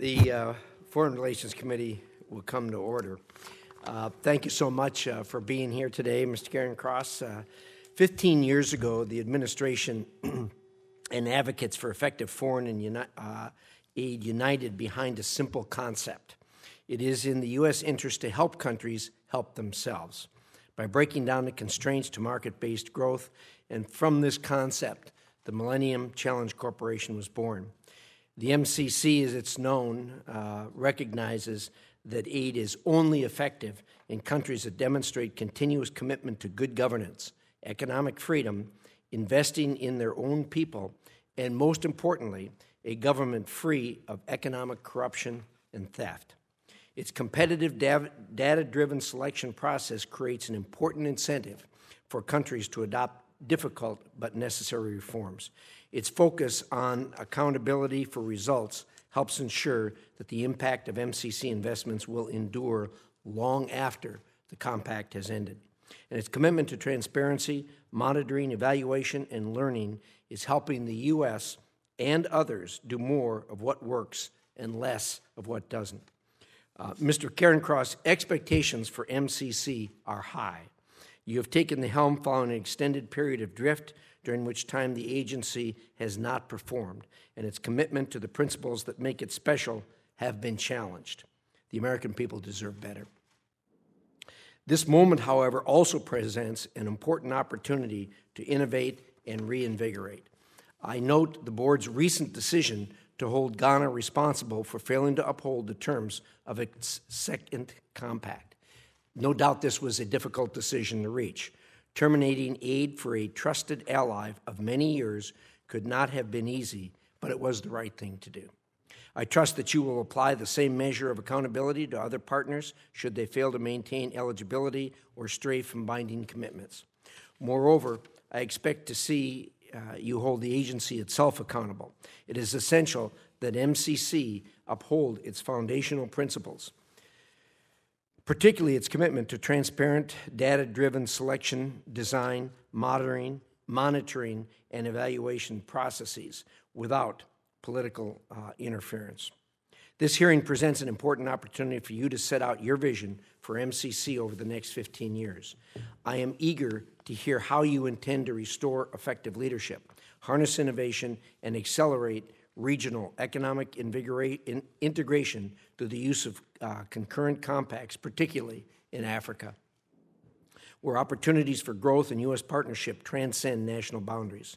The uh, Foreign Relations Committee will come to order. Uh, thank you so much uh, for being here today, Mr. Cairncross. Uh, 15 years ago, the administration and advocates for effective foreign and uni- uh, aid united behind a simple concept. It is in the U.S. interest to help countries help themselves by breaking down the constraints to market based growth. And from this concept, the Millennium Challenge Corporation was born. The MCC, as it's known, uh, recognizes that aid is only effective in countries that demonstrate continuous commitment to good governance, economic freedom, investing in their own people, and most importantly, a government free of economic corruption and theft. Its competitive data driven selection process creates an important incentive for countries to adopt difficult but necessary reforms. Its focus on accountability for results helps ensure that the impact of MCC investments will endure long after the compact has ended. And its commitment to transparency, monitoring, evaluation, and learning is helping the U.S. and others do more of what works and less of what doesn't. Uh, Mr. Cairncross, expectations for MCC are high. You have taken the helm following an extended period of drift during which time the agency has not performed, and its commitment to the principles that make it special have been challenged. The American people deserve better. This moment, however, also presents an important opportunity to innovate and reinvigorate. I note the board's recent decision to hold Ghana responsible for failing to uphold the terms of its second compact. No doubt this was a difficult decision to reach. Terminating aid for a trusted ally of many years could not have been easy, but it was the right thing to do. I trust that you will apply the same measure of accountability to other partners should they fail to maintain eligibility or stray from binding commitments. Moreover, I expect to see uh, you hold the agency itself accountable. It is essential that MCC uphold its foundational principles particularly its commitment to transparent, data driven selection, design, monitoring, monitoring, and evaluation processes without political uh, interference. This hearing presents an important opportunity for you to set out your vision for MCC over the next 15 years. I am eager to hear how you intend to restore effective leadership, harness innovation, and accelerate regional economic integration through the use of uh, concurrent compacts, particularly in Africa, where opportunities for growth and U.S. partnership transcend national boundaries.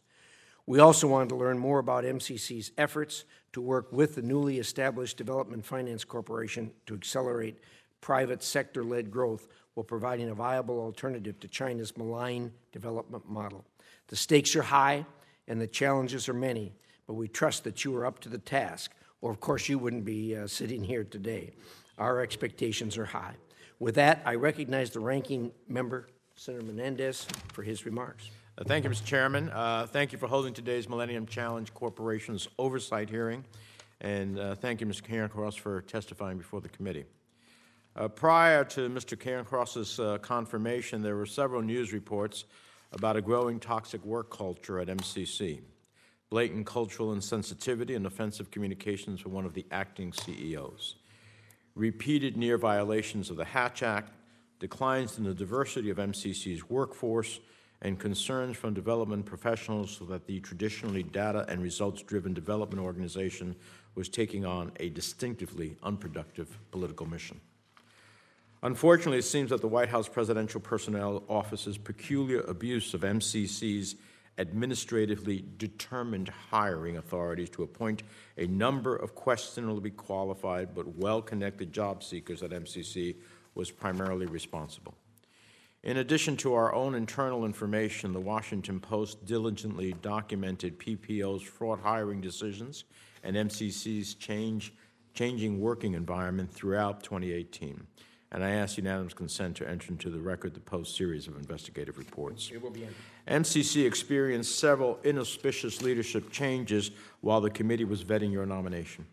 We also wanted to learn more about MCC's efforts to work with the newly established Development Finance Corporation to accelerate private sector led growth while providing a viable alternative to China's malign development model. The stakes are high and the challenges are many, but we trust that you are up to the task, or of course you wouldn't be uh, sitting here today. Our expectations are high. With that, I recognize the ranking member, Senator Menendez, for his remarks. Uh, thank you, Mr. Chairman. Uh, thank you for holding today's Millennium Challenge Corporation's oversight hearing. And uh, thank you, Mr. Cairncross, for testifying before the committee. Uh, prior to Mr. Cairncross's uh, confirmation, there were several news reports about a growing toxic work culture at MCC blatant cultural insensitivity and offensive communications from one of the acting CEOs, repeated near violations of the Hatch Act, declines in the diversity of MCC's workforce, and concerns from development professionals so that the traditionally data and results driven development organization was taking on a distinctively unproductive political mission. Unfortunately, it seems that the White House Presidential Personnel Office's peculiar abuse of MCC's administratively determined hiring authorities to appoint a number of questionably qualified but well connected job seekers at MCC was primarily responsible. In addition to our own internal information, the Washington Post diligently documented PPO's fraud hiring decisions and MCC's change, changing working environment throughout 2018 and I ask unanimous consent to enter into the record the post series of investigative reports. It will be MCC experienced several inauspicious leadership changes while the committee was vetting your nomination.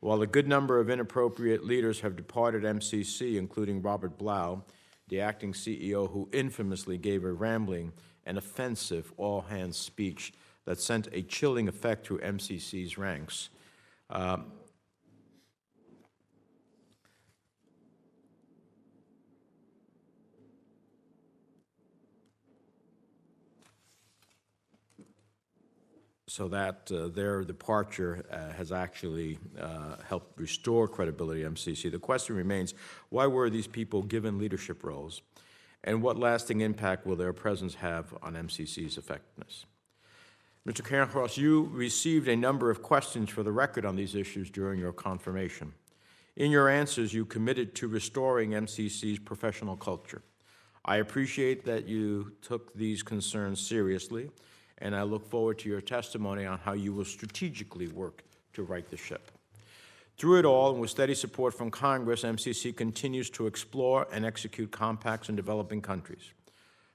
While a good number of inappropriate leaders have departed MCC, including Robert Blau, the acting CEO who infamously gave a rambling and offensive all hands speech that sent a chilling effect through MCC's ranks. Uh, so that uh, their departure uh, has actually uh, helped restore credibility MCC. The question remains why were these people given leadership roles, and what lasting impact will their presence have on MCC's effectiveness? Mr. Cairncross, you received a number of questions for the record on these issues during your confirmation. In your answers, you committed to restoring MCC's professional culture. I appreciate that you took these concerns seriously, and I look forward to your testimony on how you will strategically work to right the ship. Through it all, and with steady support from Congress, MCC continues to explore and execute compacts in developing countries.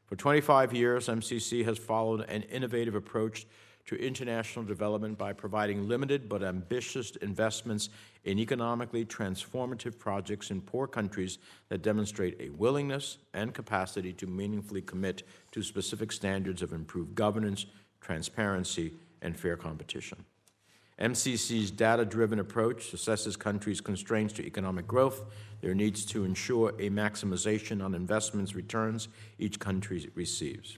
For 25 years, MCC has followed an innovative approach to international development by providing limited but ambitious investments in economically transformative projects in poor countries that demonstrate a willingness and capacity to meaningfully commit to specific standards of improved governance, transparency, and fair competition. MCC's data driven approach assesses countries' constraints to economic growth, their needs to ensure a maximization on investments returns each country receives.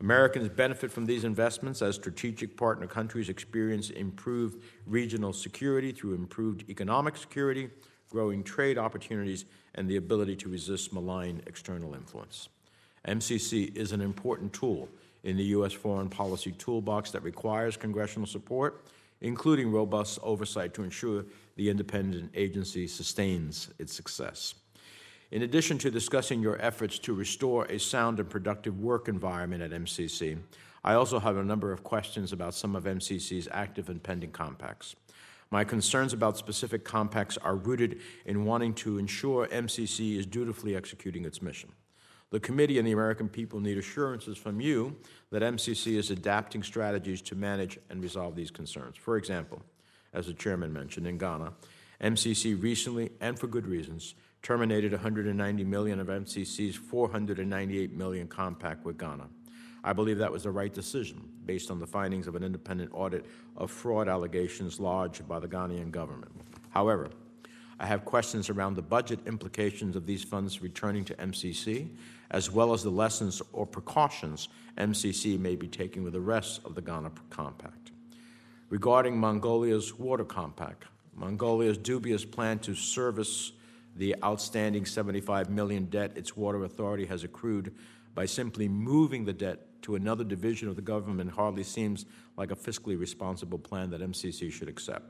Americans benefit from these investments as strategic partner countries experience improved regional security through improved economic security, growing trade opportunities, and the ability to resist malign external influence. MCC is an important tool in the U.S. foreign policy toolbox that requires congressional support, including robust oversight to ensure the independent agency sustains its success. In addition to discussing your efforts to restore a sound and productive work environment at MCC, I also have a number of questions about some of MCC's active and pending compacts. My concerns about specific compacts are rooted in wanting to ensure MCC is dutifully executing its mission. The committee and the American people need assurances from you that MCC is adapting strategies to manage and resolve these concerns. For example, as the chairman mentioned, in Ghana, MCC recently, and for good reasons, terminated 190 million of MCC's 498 million compact with Ghana. I believe that was the right decision based on the findings of an independent audit of fraud allegations lodged by the Ghanaian government. However, I have questions around the budget implications of these funds returning to MCC, as well as the lessons or precautions MCC may be taking with the rest of the Ghana Compact. Regarding Mongolia's water compact, Mongolia's dubious plan to service the outstanding 75 million debt its water authority has accrued by simply moving the debt to another division of the government hardly seems like a fiscally responsible plan that MCC should accept.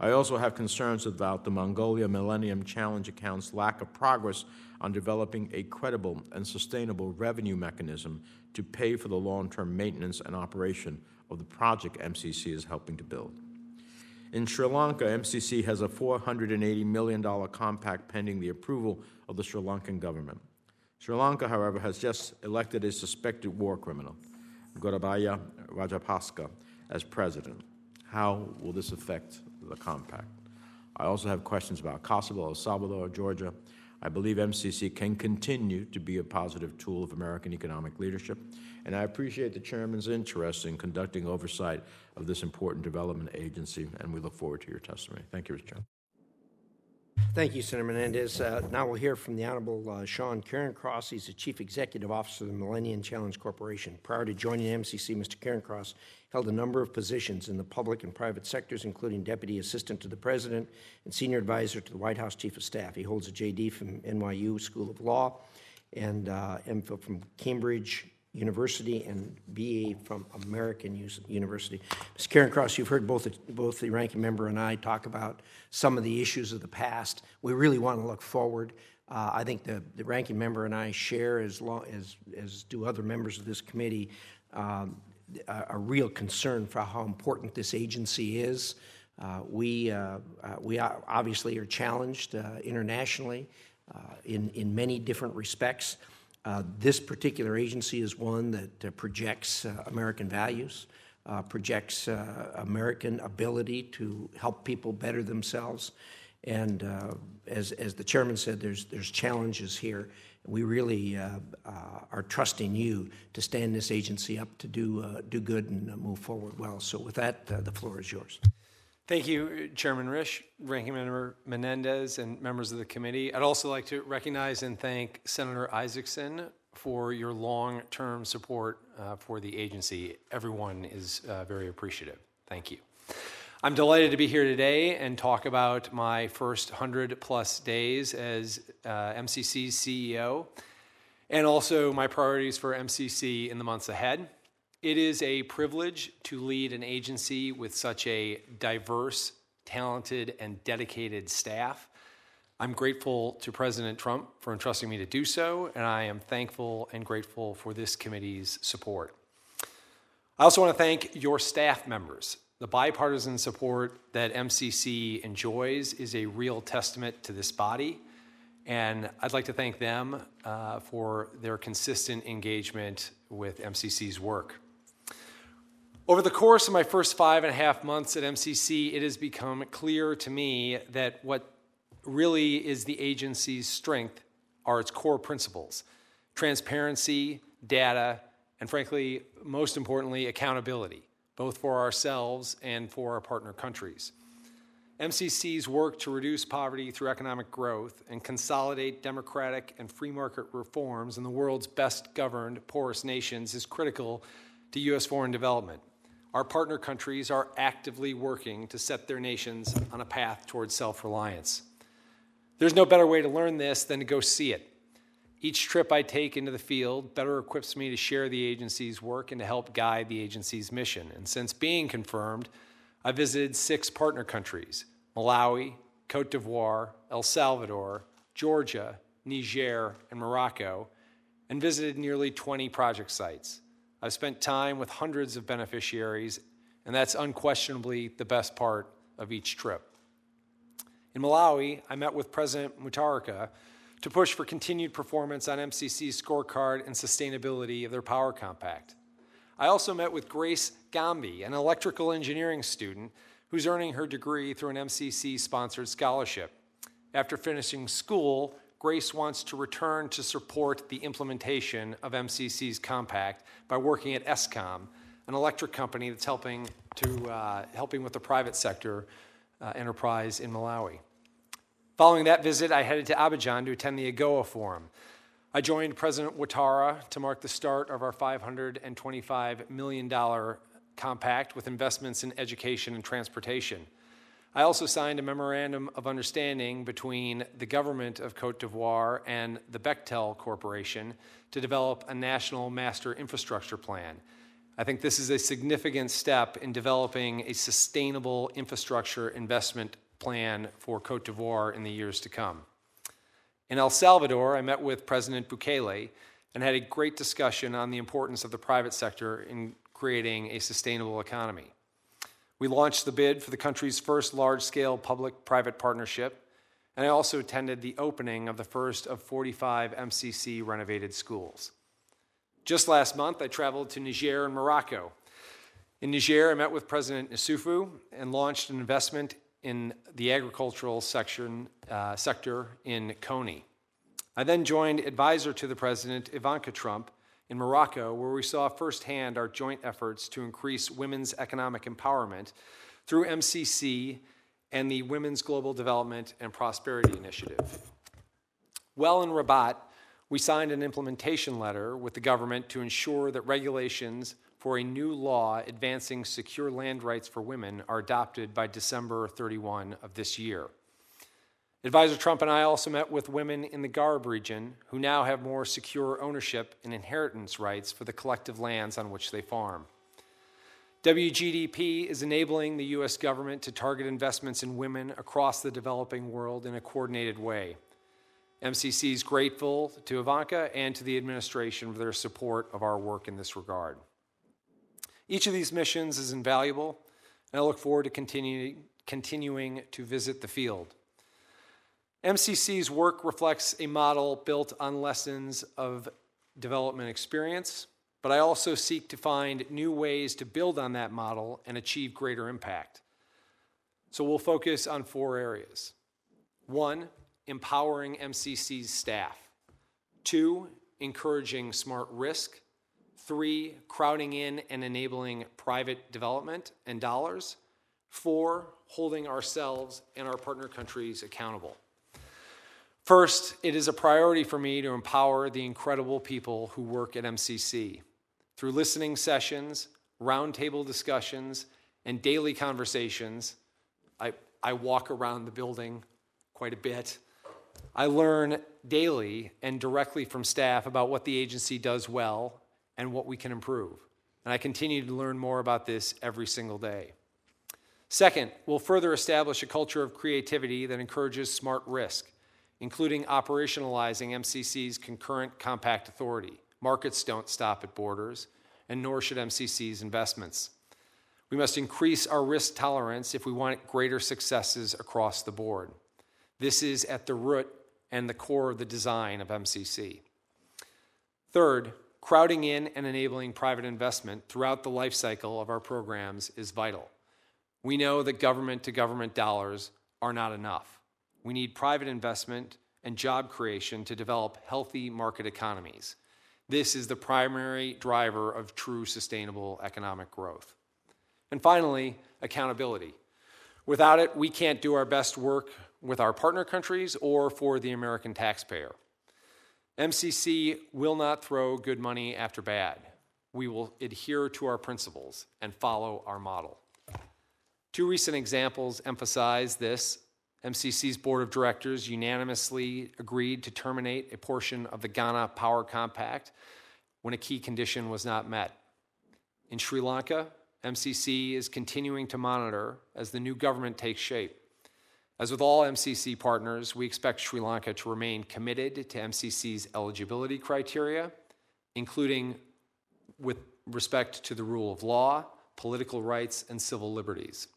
I also have concerns about the Mongolia Millennium Challenge account's lack of progress on developing a credible and sustainable revenue mechanism to pay for the long term maintenance and operation of the project MCC is helping to build. In Sri Lanka, MCC has a $480 million compact pending the approval of the Sri Lankan government. Sri Lanka, however, has just elected a suspected war criminal, Gotabaya Rajapaksa, as president. How will this affect the compact? I also have questions about Kosovo, El Salvador, Georgia. I believe MCC can continue to be a positive tool of American economic leadership and I appreciate the chairman's interest in conducting oversight of this important development agency, and we look forward to your testimony. Thank you, Mr. Chairman. Thank you, Senator Menendez. Uh, now we'll hear from the Honorable uh, Sean Cross. He's the Chief Executive Officer of the Millennium Challenge Corporation. Prior to joining MCC, Mr. Cairncross held a number of positions in the public and private sectors, including Deputy Assistant to the President and Senior Advisor to the White House Chief of Staff. He holds a JD from NYU School of Law and uh, MPhil from Cambridge University and BA from American University. Ms. Cairncross, you've heard both the, both the ranking member and I talk about some of the issues of the past. We really want to look forward. Uh, I think the, the ranking member and I share, as, long, as, as do other members of this committee, um, a, a, real concern for how important this agency is. Uh, we, uh, uh we obviously are challenged uh, internationally uh, in, in many different respects. Uh, this particular agency is one that uh, projects uh, American values, uh, projects uh, American ability to help people better themselves. And uh, as, as the chairman said, there's, there's challenges here. We really are trusting you to stand this agency up to do, do good and move forward well. So, with that, the floor is yours. Thank you, Chairman Risch, Ranking Member Menendez, and members of the committee. I'd also like to recognize and thank Senator Isakson for your long-term support uh, for the agency. Everyone is uh, very appreciative. Thank you. I'm delighted to be here today and talk about my first 100 plus days as uh, MCC's CEO and also my priorities for MCC in the months ahead. It is a privilege to lead an agency with such a diverse, talented, and dedicated staff. I'm grateful to President Trump for entrusting me to do so, and I am thankful and grateful for this committee's support. I also want to thank your staff members. The bipartisan support that MCC enjoys is a real testament to this body, and I'd like to thank them uh, for their consistent engagement with MCC's work. Over the course of my first five and a half months at MCC, it has become clear to me that what really is the agency's strength are its core principles transparency, data, and frankly, most importantly, accountability, both for ourselves and for our partner countries. MCC's work to reduce poverty through economic growth and consolidate democratic and free market reforms in the world's best governed, poorest nations is critical to U.S. foreign development our partner countries are actively working to set their nations on a path towards self reliance. There's no better way to learn this than to go see it. Each trip I take into the field better equips me to share the agency's work and to help guide the agency's mission. And since being confirmed, I visited six partner countries Malawi, Cote d'Ivoire, El Salvador, Georgia, Niger, and Morocco, and visited nearly 20 project sites. I've spent time with hundreds of beneficiaries, and that's unquestionably the best part of each trip. In Malawi, I met with President Mutharika to push for continued performance on MCC's scorecard and sustainability of their power compact. I also met with Grace Gambi, an electrical engineering student who's earning her degree through an MCC sponsored scholarship. After finishing school, Grace wants to return to support the implementation of MCC's compact by working at ESCOM, an electric company that's helping, to, uh, helping with the private sector uh, enterprise in Malawi. Following that visit, I headed to Abidjan to attend the AGOA Forum. I joined President Ouattara to mark the start of our $525 million compact with investments in education and transportation. I also signed a memorandum of understanding between the government of Cote d'Ivoire and the Bechtel Corporation to develop a national master infrastructure plan. I think this is a significant step in developing a sustainable infrastructure investment plan for Cote d'Ivoire in the years to come. In El Salvador, I met with President Bukele and had a great discussion on the importance of the private sector in creating a sustainable economy. We launched the bid for the country's first large scale public private partnership, and I also attended the opening of the first of 45 MCC renovated schools. Just last month, I traveled to Niger and Morocco. In Niger, I met with President Issoufou and launched an investment in the agricultural section, uh, sector in Konni. I then joined advisor to the president, Ivanka Trump, in Morocco, where we saw firsthand our joint efforts to increase women's economic empowerment through MCC and the Women's Global Development and Prosperity Initiative. Well in Rabat, we signed an implementation letter with the government to ensure that regulations for a new law advancing secure land rights for women are adopted by December 31 of this year. Advisor Trump and I also met with women in the Gharb region who now have more secure ownership and inheritance rights for the collective lands on which they farm. WGDP is enabling the U.S. government to target investments in women across the developing world in a coordinated way. MCC is grateful to Ivanka and to the administration for their support of our work in this regard. Each of these missions is invaluable, and I look forward to continue, continuing to visit the field. MCC's work reflects a model built on lessons of development experience, but I also seek to find new ways to build on that model and achieve greater impact. So we'll focus on four areas. One, empowering MCC's staff. Two, encouraging smart risk. Three, crowding in and enabling private development and dollars. Four, holding ourselves and our partner countries accountable. First, it is a priority for me to empower the incredible people who work at MCC. Through listening sessions, roundtable discussions, and daily conversations, I, I walk around the building quite a bit. I learn daily and directly from staff about what the agency does well and what we can improve. And I continue to learn more about this every single day. Second, we'll further establish a culture of creativity that encourages smart risk, including operationalizing MCC's concurrent compact authority. Markets don't stop at borders, and nor should MCC's investments. We must increase our risk tolerance if we want greater successes across the board. This is at the root and the core of the design of MCC. Third, crowding in and enabling private investment throughout the life cycle of our programs is vital. We know that government to government dollars are not enough. We need private investment and job creation to develop healthy market economies. This is the primary driver of true sustainable economic growth. And finally, accountability. Without it, we can't do our best work with our partner countries or for the American taxpayer. MCC will not throw good money after bad. We will adhere to our principles and follow our model. Two recent examples emphasize this. MCC's board of directors unanimously agreed to terminate a portion of the Ghana Power Compact when a key condition was not met. In Sri Lanka, MCC is continuing to monitor as the new government takes shape. As with all MCC partners, we expect Sri Lanka to remain committed to MCC's eligibility criteria, including with respect to the rule of law, political rights, and civil liberties.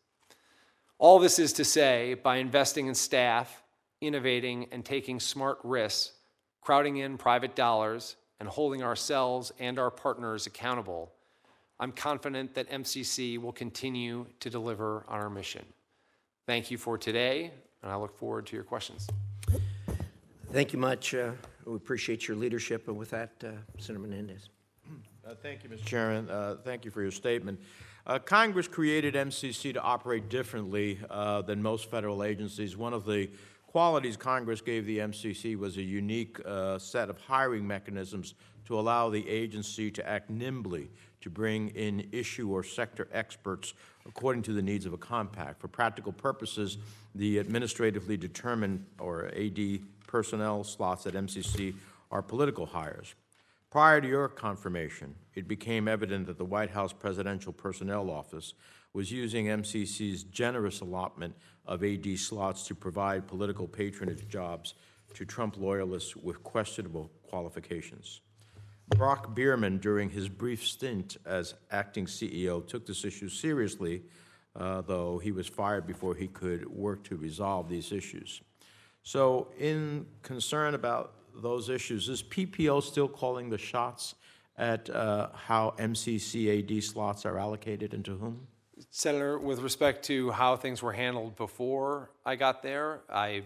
All this is to say, by investing in staff, innovating, and taking smart risks, crowding in private dollars, and holding ourselves and our partners accountable, I'm confident that MCC will continue to deliver on our mission. Thank you for today, and I look forward to your questions. Thank you much. Uh, we appreciate your leadership. And with that, uh, Senator Menendez. Uh, thank you, Mr. Chairman. Uh, thank you for your statement. Uh, Congress created MCC to operate differently uh, than most federal agencies. One of the qualities Congress gave the MCC was a unique set of hiring mechanisms to allow the agency to act nimbly to bring in issue or sector experts according to the needs of a compact. For practical purposes, the administratively determined or AD personnel slots at MCC are political hires. Prior to your confirmation, it became evident that the White House Presidential Personnel Office was using MCC's generous allotment of AD slots to provide political patronage jobs to Trump loyalists with questionable qualifications. Brock Bierman, during his brief stint as acting CEO, took this issue seriously, uh, though he was fired before he could work to resolve these issues. So, in concern about those issues, is PPO still calling the shots at uh, how MCCAD slots are allocated and to whom? Senator, with respect to how things were handled before I got there, I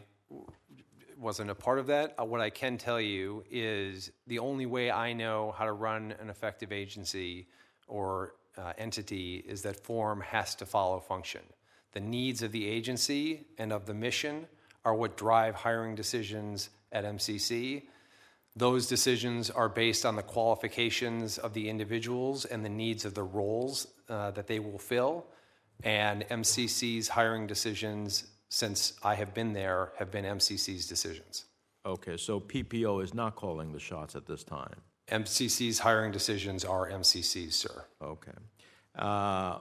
wasn't a part of that. Uh, what I can tell you is the only way I know how to run an effective agency or uh, entity is that form has to follow function. The needs of the agency and of the mission are what drive hiring decisions at MCC. Those decisions are based on the qualifications of the individuals and the needs of the roles uh, that they will fill. And MCC's hiring decisions since I have been there, have been MCC's decisions. Okay, so PPO is not calling the shots at this time. MCC's hiring decisions are MCC's, sir. Okay. Uh,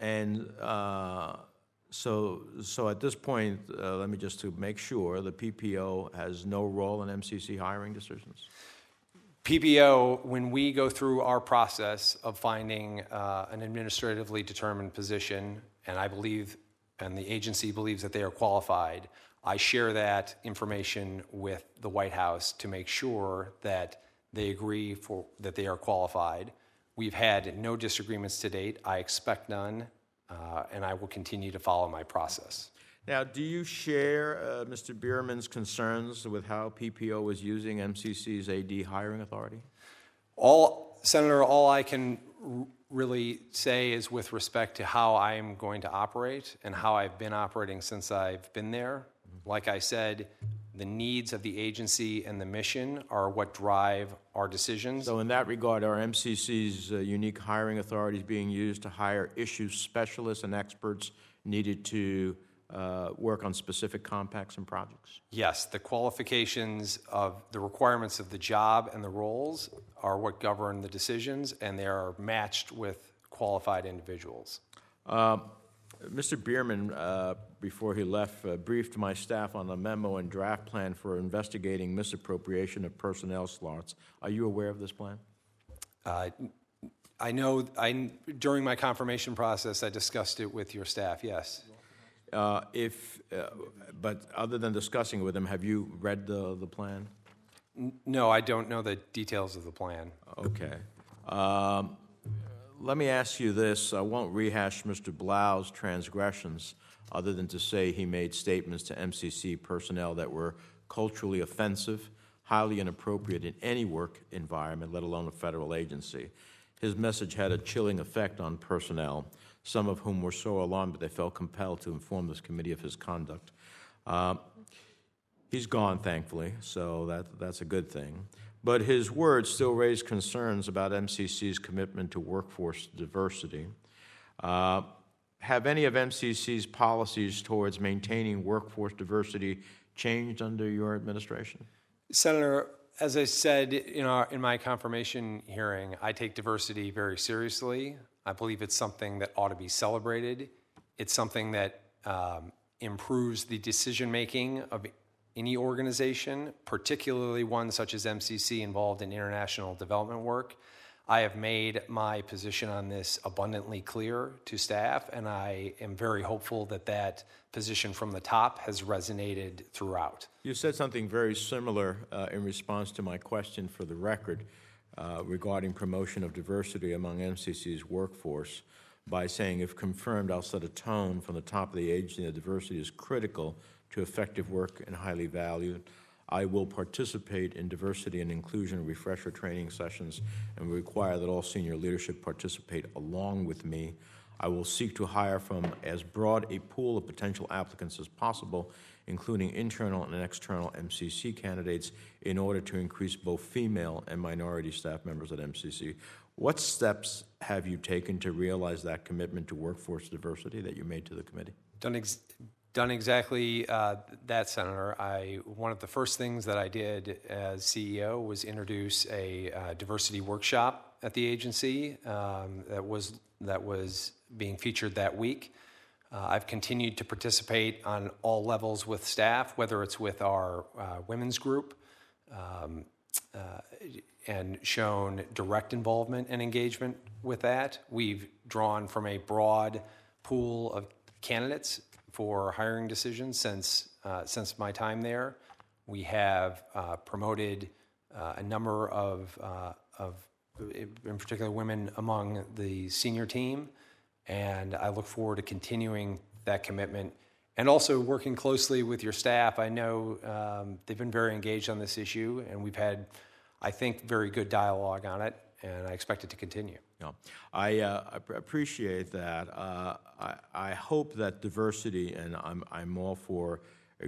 and uh, so, so at this point, uh, let me just to make sure, the PPO has no role in MCC hiring decisions? PPO, when we go through our process of finding uh, an administratively determined position, and I believe and the agency believes that they are qualified, I share that information with the White House to make sure that they agree for that they are qualified. We've had no disagreements to date. I expect none, uh, and I will continue to follow my process. Now, do you share uh, Mr. Bierman's concerns with how PPO is using MCC's AD hiring authority? All, Senator, all I can really say is with respect to how I am going to operate and how I've been operating since I've been there. Like I said, the needs of the agency and the mission are what drive our decisions. So in that regard, are MCC's uh, unique hiring authorities being used to hire issue specialists and experts needed to uh, work on specific compacts and projects? Yes, the qualifications of the requirements of the job and the roles are what govern the decisions, and they are matched with qualified individuals. Mr. Bierman, uh, before he left, uh, briefed my staff on a memo and draft plan for investigating misappropriation of personnel slots. Are you aware of this plan? Uh, I know I, during my confirmation process, I discussed it with your staff, yes. Uh, If, uh, but other than discussing it with him, have you read the, the plan? No, I don't know the details of the plan. Okay. Um, Let me ask you this. I won't rehash Mr. Blau's transgressions, other than to say he made statements to MCC personnel that were culturally offensive, highly inappropriate in any work environment, let alone a federal agency. His message had a chilling effect on personnel, some of whom were so alarmed that they felt compelled to inform this committee of his conduct. Uh, He's gone, thankfully, so that, that's a good thing. But his words still raise concerns about MCC's commitment to workforce diversity. Uh, have any of MCC's policies towards maintaining workforce diversity changed under your administration? Senator, as I said in, our, in my confirmation hearing, I take diversity very seriously. I believe it's something that ought to be celebrated. It's something that um, improves the decision making of any organization, particularly one such as MCC involved in international development work. I have made my position on this abundantly clear to staff, and I am very hopeful that that position from the top has resonated throughout. You said something very similar uh, in response to my question for the record uh, regarding promotion of diversity among MCC's workforce by saying, if confirmed, I'll set a tone from the top of the agency that diversity is critical to effective work and highly valued. I will participate in diversity and inclusion refresher training sessions and require that all senior leadership participate along with me. I will seek to hire from as broad a pool of potential applicants as possible, including internal and external MCC candidates, in order to increase both female and minority staff members at MCC. What steps have you taken to realize that commitment to workforce diversity that you made to the committee? Done, ex- done exactly uh, that, Senator. I one of the first things that I did as CEO was introduce a uh, diversity workshop at the agency um, that was that was being featured that week. Uh, I've continued to participate on all levels with staff, whether it's with our uh, women's group, um, uh, and shown direct involvement and engagement with that. We've drawn from a broad pool of candidates for hiring decisions since uh, since my time there. We have uh, promoted uh, a number of uh, of in particular women among the senior team, and I look forward to continuing that commitment and also working closely with your staff. I know um, they've been very engaged on this issue, and we've had, I think, very good dialogue on it, and I expect it to continue. Yeah, I uh, appreciate that. Uh, I, I hope that diversity, and I'm, I'm all for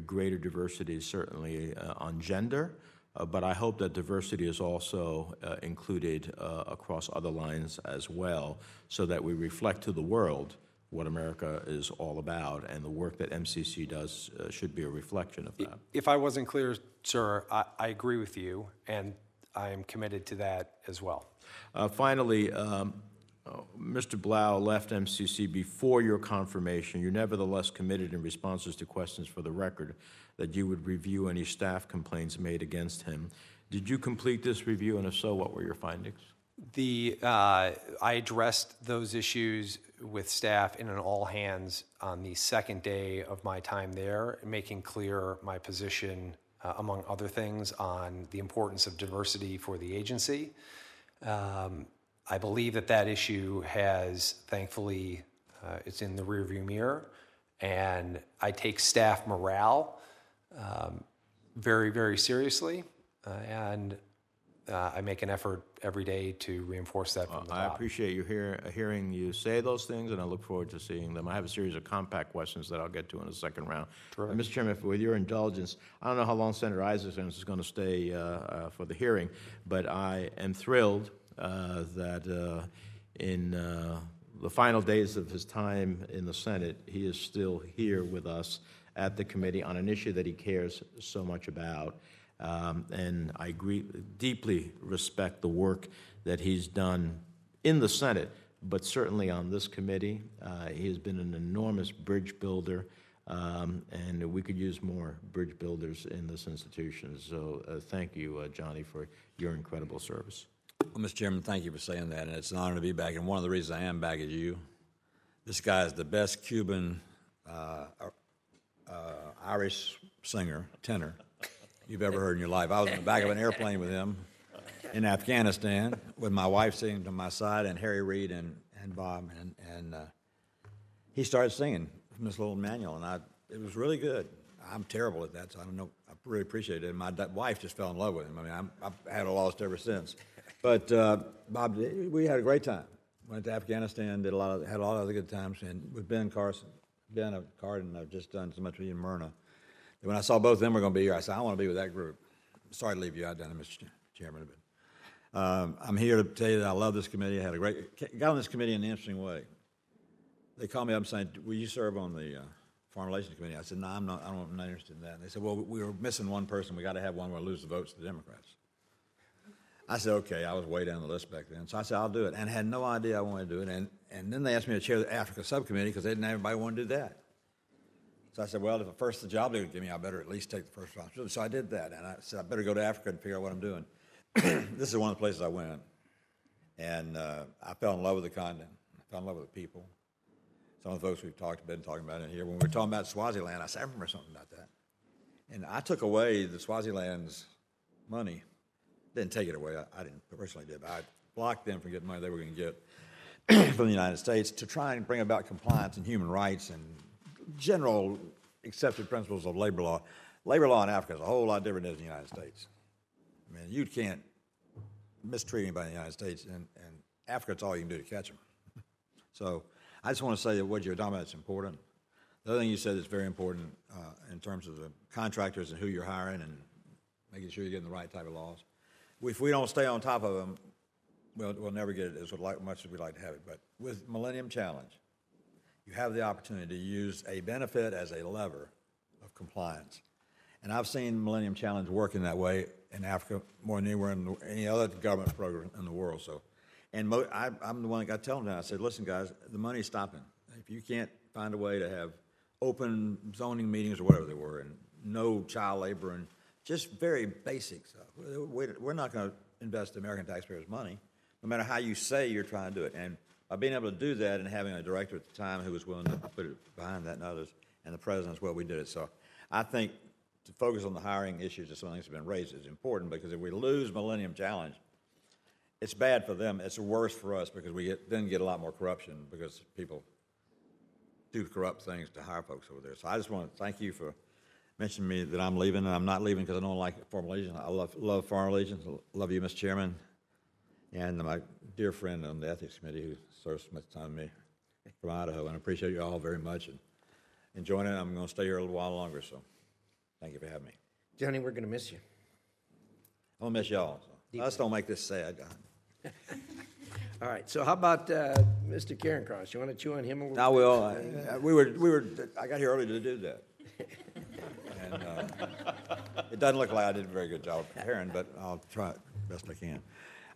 greater diversity, certainly uh, on gender, uh, but I hope that diversity is also uh, included uh, across other lines as well, so that we reflect to the world what America is all about, and the work that MCC does uh, should be a reflection of that. If I wasn't clear, sir, I, I agree with you, and I am committed to that as well. Uh, Finally, um, oh, Mr. Blau left MCC before your confirmation. You nevertheless committed in responses to questions for the record that you would review any staff complaints made against him. Did you complete this review, and if so, what were your findings? The, uh, I addressed those issues with staff in an all hands on the second day of my time there, making clear my position, uh, among other things, on the importance of diversity for the agency. Um, I believe that that issue has, thankfully, uh, it's in the rearview mirror, and I take staff morale um, very, very seriously. Uh, and uh, I make an effort every day to reinforce that from the I appreciate you hear, hearing you say those things, and I look forward to seeing them. I have a series of compact questions that I'll get to in the second round. Uh, Mr. Chairman, if- with your indulgence, I don't know how long Senator Isakson is going to stay uh, uh, for the hearing, but I am thrilled uh, that uh, in uh, the final days of his time in the Senate, he is still here with us at the committee on an issue that he cares so much about. Um, and I agree, deeply respect the work that he's done in the Senate, but certainly on this committee. Uh, he has been an enormous bridge builder, um, and we could use more bridge builders in this institution. So uh, thank you, uh, Johnny, for your incredible service. Well, Mr. Chairman, thank you for saying that, and it's an honor to be back. And one of the reasons I am back is you. This guy is the best Cuban uh, uh, Irish singer, tenor, you've ever heard in your life. I was in the back of an airplane with him in Afghanistan with my wife sitting to my side and Harry Reid and, and Bob, and, and uh, he started singing from this little manual, and I, it was really good. I'm terrible at that, so I don't know. I really appreciate it. And my wife just fell in love with him. I mean, I'm, I've had a lost ever since. But uh, Bob, we had a great time. Went to Afghanistan, did a lot of, had a lot of other good times, and with Ben Carson, Ben Cardin, I've just done so much with you in Myrna. And when I saw both of them were going to be here, I said, I want to be with that group. Sorry to leave you out, down there, Mr. Chairman. But um, I'm here to tell you that I love this committee. I had a great got on this committee in an interesting way. They called me up and saying, "Will you serve on the uh, Foreign Relations Committee?" I said, "No, I'm not. I I'm not interested in that." And they said, "Well, we are missing one person. We got to have one. To lose the votes to the Democrats." I said, "Okay." I was way down the list back then, so I said, "I'll do it," and had no idea I wanted to do it. And and then they asked me to chair the Africa subcommittee because they didn't have everybody want to do that. So I said, well, if the first the job they would give me, I better at least take the first responsibility. So I did that, and I said, I better go to Africa and figure out what I'm doing. this is one of the places I went, and uh, I fell in love with the continent. I fell in love with the people. Some of the folks we've talked been talking about in here. When we were talking about Swaziland, I said, I remember something about that. And I took away the Swaziland's money. Didn't take it away. I, I didn't personally did. But I blocked them from getting money they were going to get from the United States to try and bring about compliance and human rights and general accepted principles of labor law. Labor law in Africa is a whole lot different than the United States. I mean, you can't mistreat anybody in the United States, and, and Africa, it's all you can do to catch them. So I just want to say that what you're talking about is important. The other thing you said is very important uh, in terms of the contractors and who you're hiring and making sure you're getting the right type of laws. If we don't stay on top of them, we'll, we'll never get it as much as we'd like to have it. But with Millennium Challenge, you have the opportunity to use a benefit as a lever of compliance. And I've seen Millennium Challenge working that way in Africa more than anywhere in the, any other government program in the world. So, and mo- I, am the one that got telling them. I said, "Listen, guys, the money's stopping. If you can't find a way to have open zoning meetings or whatever they were, and no child labor and just very basic stuff, we're not going to invest American taxpayers' money, no matter how you say you're trying to do it." And by being able to do that and having a director at the time who was willing to put it behind that and others, and the president as well, we did it. So I think to focus on the hiring issues of some things have been raised is important because if we lose Millennium Challenge, it's bad for them. It's worse for us because we get, then get a lot more corruption because people do corrupt things to hire folks over there. So I just want to thank you for mentioning me that I'm leaving, and I'm not leaving because I don't like foreign relations. I love love foreign relations. Love you, Mr. Chairman, and my dear friend on the ethics committee who serves much time with me from Idaho, and I appreciate you all very much and enjoying it. I'm going to stay here a little while longer, so thank you for having me. Johnny, we're going to miss you. I'm gonna miss y'all. So. Let's don't make this sad. All right, so how about uh, Mr. Cairncross? You want to chew on him a little? I will. I, we were, we were. I got here early to do that, and uh, it doesn't look like I did a very good job preparing, but I'll try it best I can.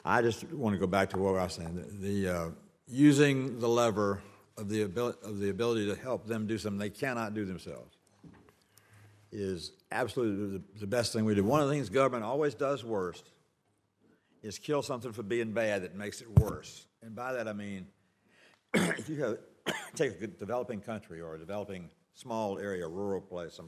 I just want to go back to what I was saying. The, the uh, using the lever of the ability of the ability to help them do something they cannot do themselves is absolutely the, the best thing we do. One of the things government always does worst is kill something for being bad that makes it worse. And by that I mean, if you have take a developing country or a developing small area, rural place,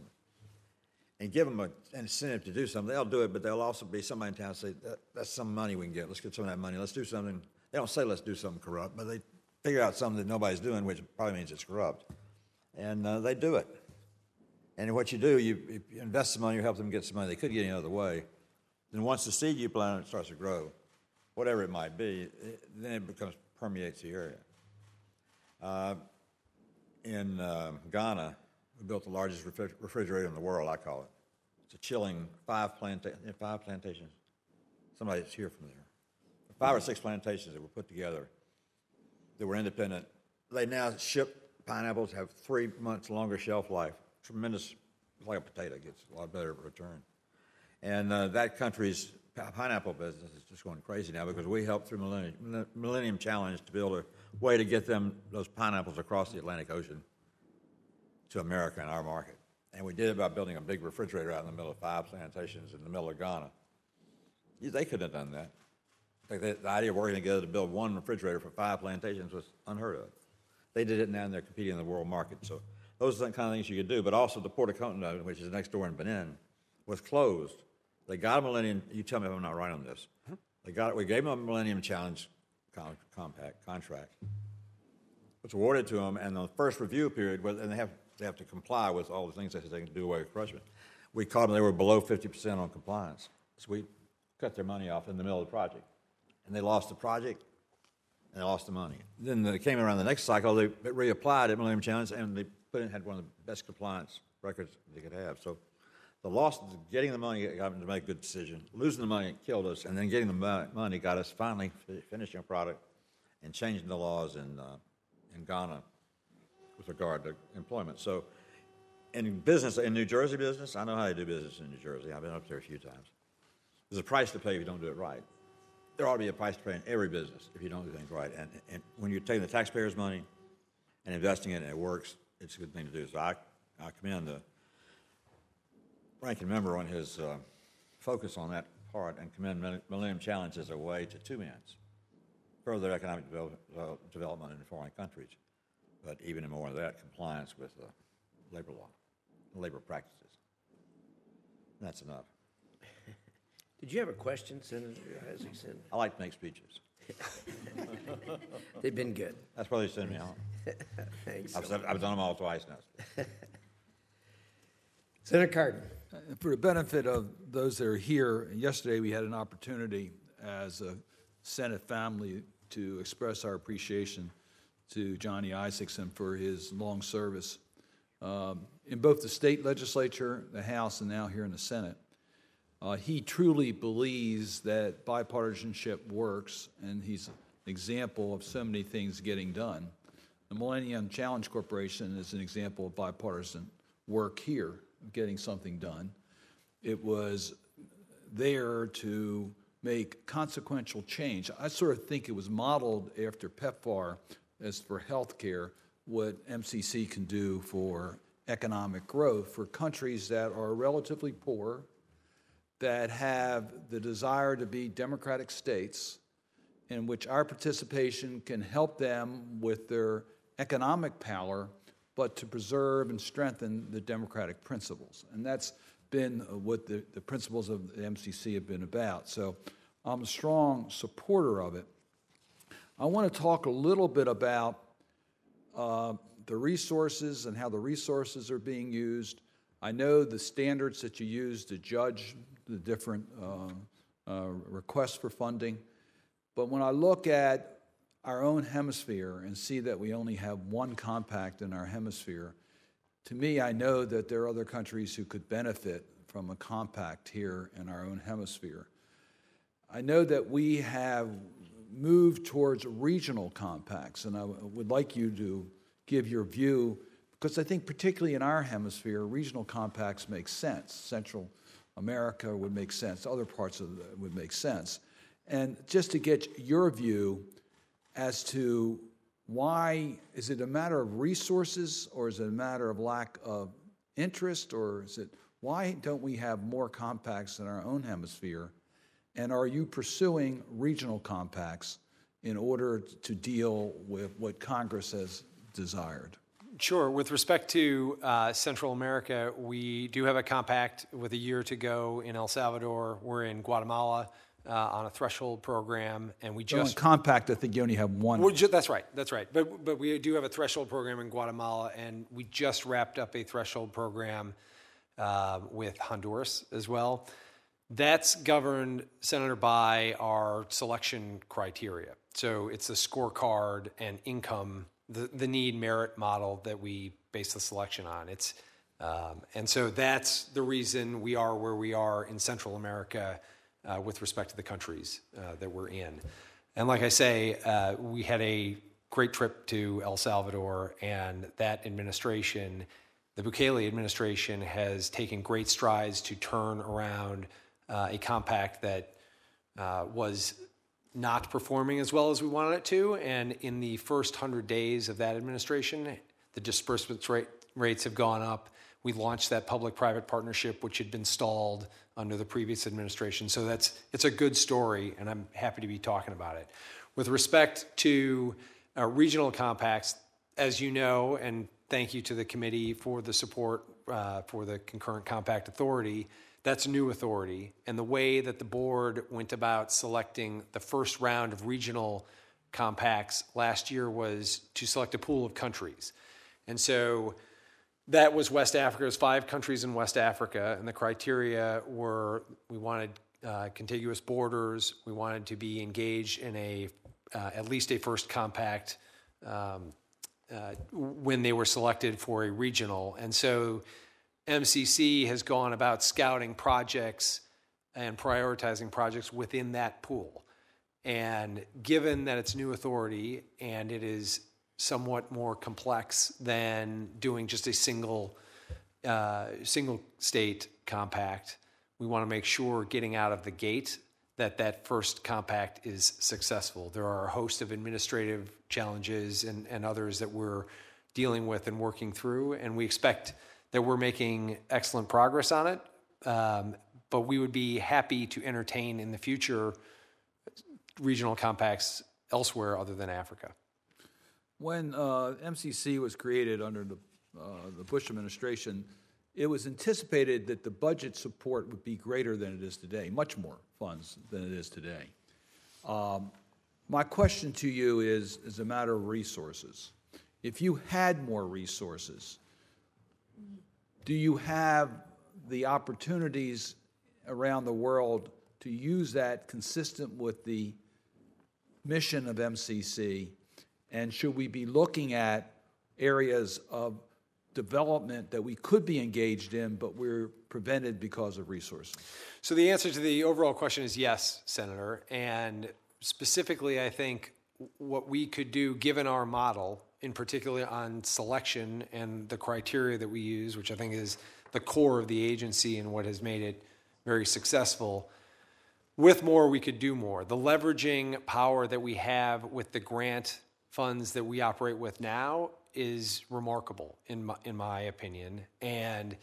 and give them an incentive to do something, they'll do it, but there'll also be somebody in town say, that, that's some money we can get. Let's get some of that money. Let's do something. They don't say let's do something corrupt, but they figure out something that nobody's doing, which probably means it's corrupt. And uh, they do it. And what you do, you, you invest some money, you help them get some money. They could get any other way. Then once the seed you plant starts to grow, whatever it might be, it, then it becomes permeates the area. Uh, in uh, Ghana, we built the largest refri- refrigerator in the world. I call it. It's a chilling five planta- five plantations. Somebody's here from there. Five or six plantations that were put together that were independent. They now ship pineapples have three months longer shelf life. Tremendous, like a potato, gets a lot better return. And uh, that country's pineapple business is just going crazy now because we helped through Millennium, Millennium Challenge to build a way to get them those pineapples across the Atlantic Ocean to America and our market. And we did it by building a big refrigerator out in the middle of five plantations in the middle of Ghana. They couldn't have done that. Like the, idea of working together to build one refrigerator for five plantations was unheard of. They did it now and they're competing in the world market. So those are the kind of things you could do. But also the Port of Cotonou, which is next door in Benin, was closed. They got a Millennium, you tell me if I'm not right on this. They got it, we gave them a Millennium Challenge compact contract. It's awarded to them, and the first review period, was- and they have, they have to comply with all the things said they can do away with crushing. We caught them, they were below 50% on compliance. So we cut their money off in the middle of the project. And they lost the project, and they lost the money. Then they came around the next cycle, they reapplied at Millennium Challenge, and they put in, had one of the best compliance records they could have. So the loss of getting the money got them to make a good decision. Losing the money killed us, and then getting the money got us finally finishing a product and changing the laws in, uh, in Ghana with regard to employment. So in business, in New Jersey business, I know how to do business in New Jersey. I've been up there a few times. There's a price to pay if you don't do it right. There ought to be a price to pay in every business if you don't do things right. And, and when you're taking the taxpayers' money and investing it and it works, it's a good thing to do. So I, I commend the ranking member on his uh, focus on that part and commend Millennium Challenge as a way to two ends further economic develop, uh, development in foreign countries, but even more than that, compliance with uh, labor law, labor practices. And that's enough. Did you have a question, Senator Isaac? I like to make speeches. They've been good. That's why they send me home. Thanks. I've, said, I've done them all twice now. Senator Cardin. For the benefit of those that are here, yesterday we had an opportunity as a Senate family to express our appreciation to Johnny Isakson for his long service um, in both the state legislature, the House, and now here in the Senate. Uh, he truly believes that bipartisanship works, and he's an example of so many things getting done. The Millennium Challenge Corporation is an example of bipartisan work here, getting something done. It was there to make consequential change. I sort of think it was modeled after PEPFAR as for healthcare, what MCC can do for economic growth for countries that are relatively poor, that have the desire to be democratic states, in which our participation can help them with their economic power, but to preserve and strengthen the democratic principles. And that's been uh, what the, the principles of the MCC have been about. So I'm a strong supporter of it. I want to talk a little bit about uh, the resources and how the resources are being used. I know the standards that you use to judge the different uh, uh, requests for funding, but when I look at our own hemisphere and see that we only have one compact in our hemisphere, to me, I know that there are other countries who could benefit from a compact here in our own hemisphere. I know that we have moved towards regional compacts, and I would like you to give your view, because I think, particularly in our hemisphere, regional compacts make sense. Central America would make sense, other parts of the, would make sense. And just to get your view as to why is it a matter of resources or is it a matter of lack of interest or is it why don't we have more compacts in our own hemisphere and are you pursuing regional compacts in order to deal with what congress has desired Sure. With respect to uh, Central America, we do have a compact with a year to go in El Salvador. We're in Guatemala uh, on a threshold program, and we just compact i think you only have one ju- that's right. That's right. But but we do have a threshold program in Guatemala, and we just wrapped up a threshold program uh, with Honduras as well. That's governed, Senator, by our selection criteria. So it's the scorecard and income, the, the need merit model that we base the selection on. It's, um, and so that's the reason we are where we are in Central America uh, with respect to the countries uh, that we're in. And like I say, uh, we had a great trip to El Salvador, and that administration, the Bukele administration, has taken great strides to turn around uh, a compact that uh, was not performing as well as we wanted it to. And in the first 100 days of that administration, the disbursement rate, rates have gone up. We launched that public-private partnership, which had been stalled under the previous administration. So that's it's a good story, and I'm happy to be talking about it. With respect to uh, regional compacts, as you know, and thank you to the committee for the support uh, for the concurrent compact authority. That's new authority, and the way that the board went about selecting the first round of regional compacts last year was to select a pool of countries, and so that was West Africa. It was five countries in West Africa, and the criteria were we wanted uh, contiguous borders, we wanted to be engaged in a uh, at least a first compact um, uh, when they were selected for a regional, and so MCC has gone about scouting projects and prioritizing projects within that pool. And given that it's new authority and it is somewhat more complex than doing just a single uh, single state compact. We want to make sure getting out of the gate that that first compact is successful. There are a host of administrative challenges and, and others that we're dealing with and working through, and we expect that we're making excellent progress on it. Um, but we would be happy to entertain in the future regional compacts elsewhere other than Africa. When uh, MCC was created under the, uh, the Bush administration, it was anticipated that the budget support would be greater than it is today, much more funds than it is today. Um, my question to you is, is a matter of resources. If you had more resources, do you have the opportunities around the world to use that consistent with the mission of MCC and should we be looking at areas of development that we could be engaged in, but we're prevented because of resources? So the answer to the overall question is yes, Senator. And specifically, I think what we could do, given our model, in particular on selection and the criteria that we use, which I think is the core of the agency and what has made it very successful. With more, we could do more. The leveraging power that we have with the grant funds that we operate with now is remarkable in my, in my opinion and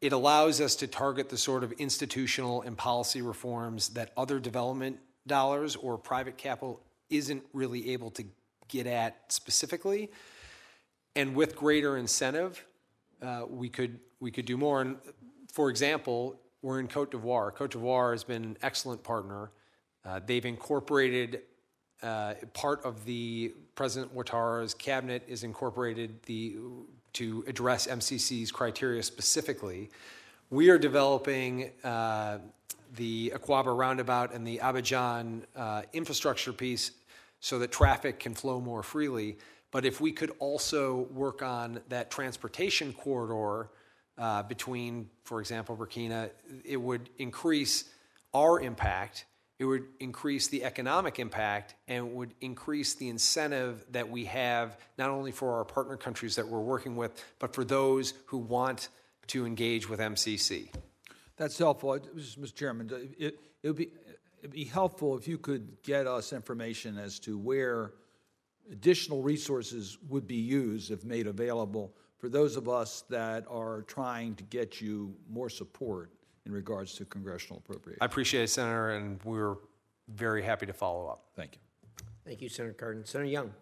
it allows us to target the sort of institutional and policy reforms that other development dollars or private capital isn't really able to get at specifically. And with greater incentive uh, we could we could do more. And for example we're in cote d'ivoire. Cote d'ivoire has been an excellent partner. Uh, they've incorporated uh, part of the President Ouattara's cabinet is incorporated the, to address MCC's criteria specifically. We are developing uh, the Akwaaba roundabout and the Abidjan uh, infrastructure piece so that traffic can flow more freely. But if we could also work on that transportation corridor uh, between, for example, Burkina, it would increase our impact it would increase the economic impact and it would increase the incentive that we have not only for our partner countries that we're working with, but for those who want to engage with MCC. That's helpful. Mr. Chairman, it, it would be, it'd be helpful if you could get us information as to where additional resources would be used if made available for those of us that are trying to get you more support in regards to congressional appropriation. I appreciate it, Senator, and we're very happy to follow up. Thank you. Thank you, Senator Cardin. Senator Young.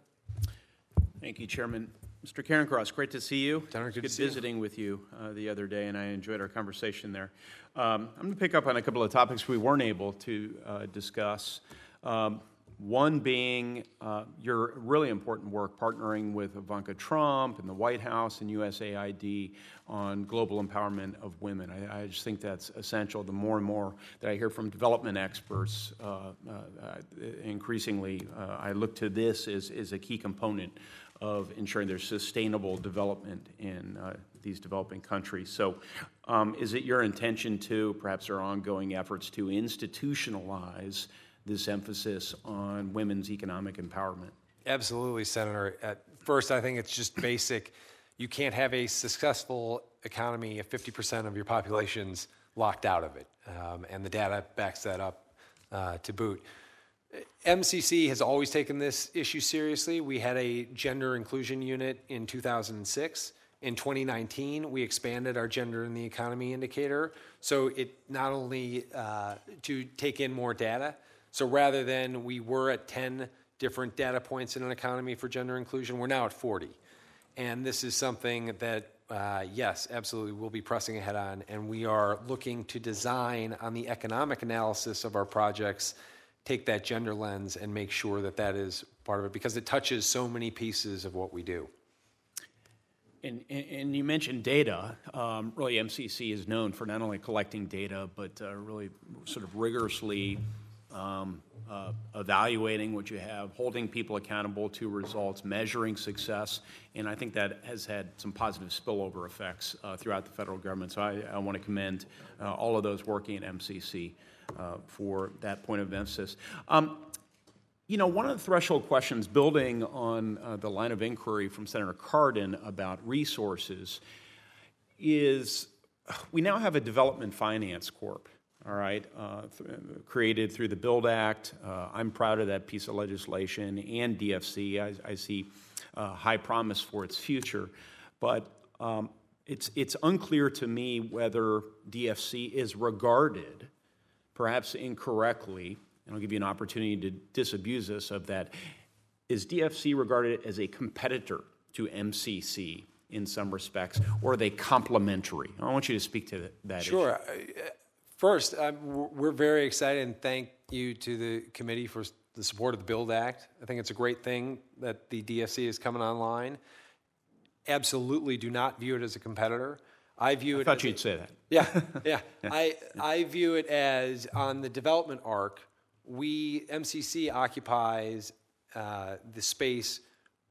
Thank you, Chairman. Mr. Cairncross, great to see you. Senator, good Good see you. visiting with you uh, the other day, and I enjoyed our conversation there. Um, I'm going to pick up on a couple of topics we weren't able to uh, discuss. Um, One being uh, your really important work partnering with Ivanka Trump and the White House and USAID on global empowerment of women. I, I just think that's essential. The more and more that I hear from development experts, uh, uh, uh increasingly uh, I look to this as, as a key component of ensuring there's sustainable development in uh, these developing countries. So, um, is it your intention to, perhaps our ongoing efforts to institutionalize this emphasis on women's economic empowerment? Absolutely, Senator. At first, I think it's just basic. You can't have a successful economy if 50% of your population's locked out of it. Um, and the data backs that up uh, to boot. MCC has always taken this issue seriously. We had a gender inclusion unit in 2006. In 2019, we expanded our gender in the economy indicator. So it not only uh, to take in more data. So rather than we were at 10 different data points in an economy for gender inclusion, we're now at 40. And this is something that, uh, yes, absolutely, we'll be pressing ahead on. And we are looking to design on the economic analysis of our projects take that gender lens and make sure that that is part of it because it touches so many pieces of what we do. And, and, you mentioned data. Um, really, MCC is known for not only collecting data, but uh, really sort of rigorously um, uh, evaluating what you have, holding people accountable to results, measuring success, and I think that has had some positive spillover effects uh, throughout the federal government. So I, I want to commend uh, all of those working at MCC for that point of emphasis. Um, you know, one of the threshold questions, building on uh, the line of inquiry from Senator Cardin about resources, is we now have a development finance corp all right, uh, th- created through the Build Act. Uh, I'm proud of that piece of legislation and DFC. I, I see uh, high promise for its future, but um, it's, it's unclear to me whether DFC is regarded, perhaps incorrectly, and I'll give you an opportunity to disabuse us of that. Is DFC regarded as a competitor to MCC in some respects, or are they complementary? I want you to speak to that. Sure. Issue. Uh, first, we're very excited and thank you to the committee for the support of the Build Act. I think it's a great thing that the DFC is coming online. Absolutely do not view it as a competitor. I view I it. Thought you'd a, say that. Yeah, yeah. I I view it as on the development arc. We MCC occupies uh, the space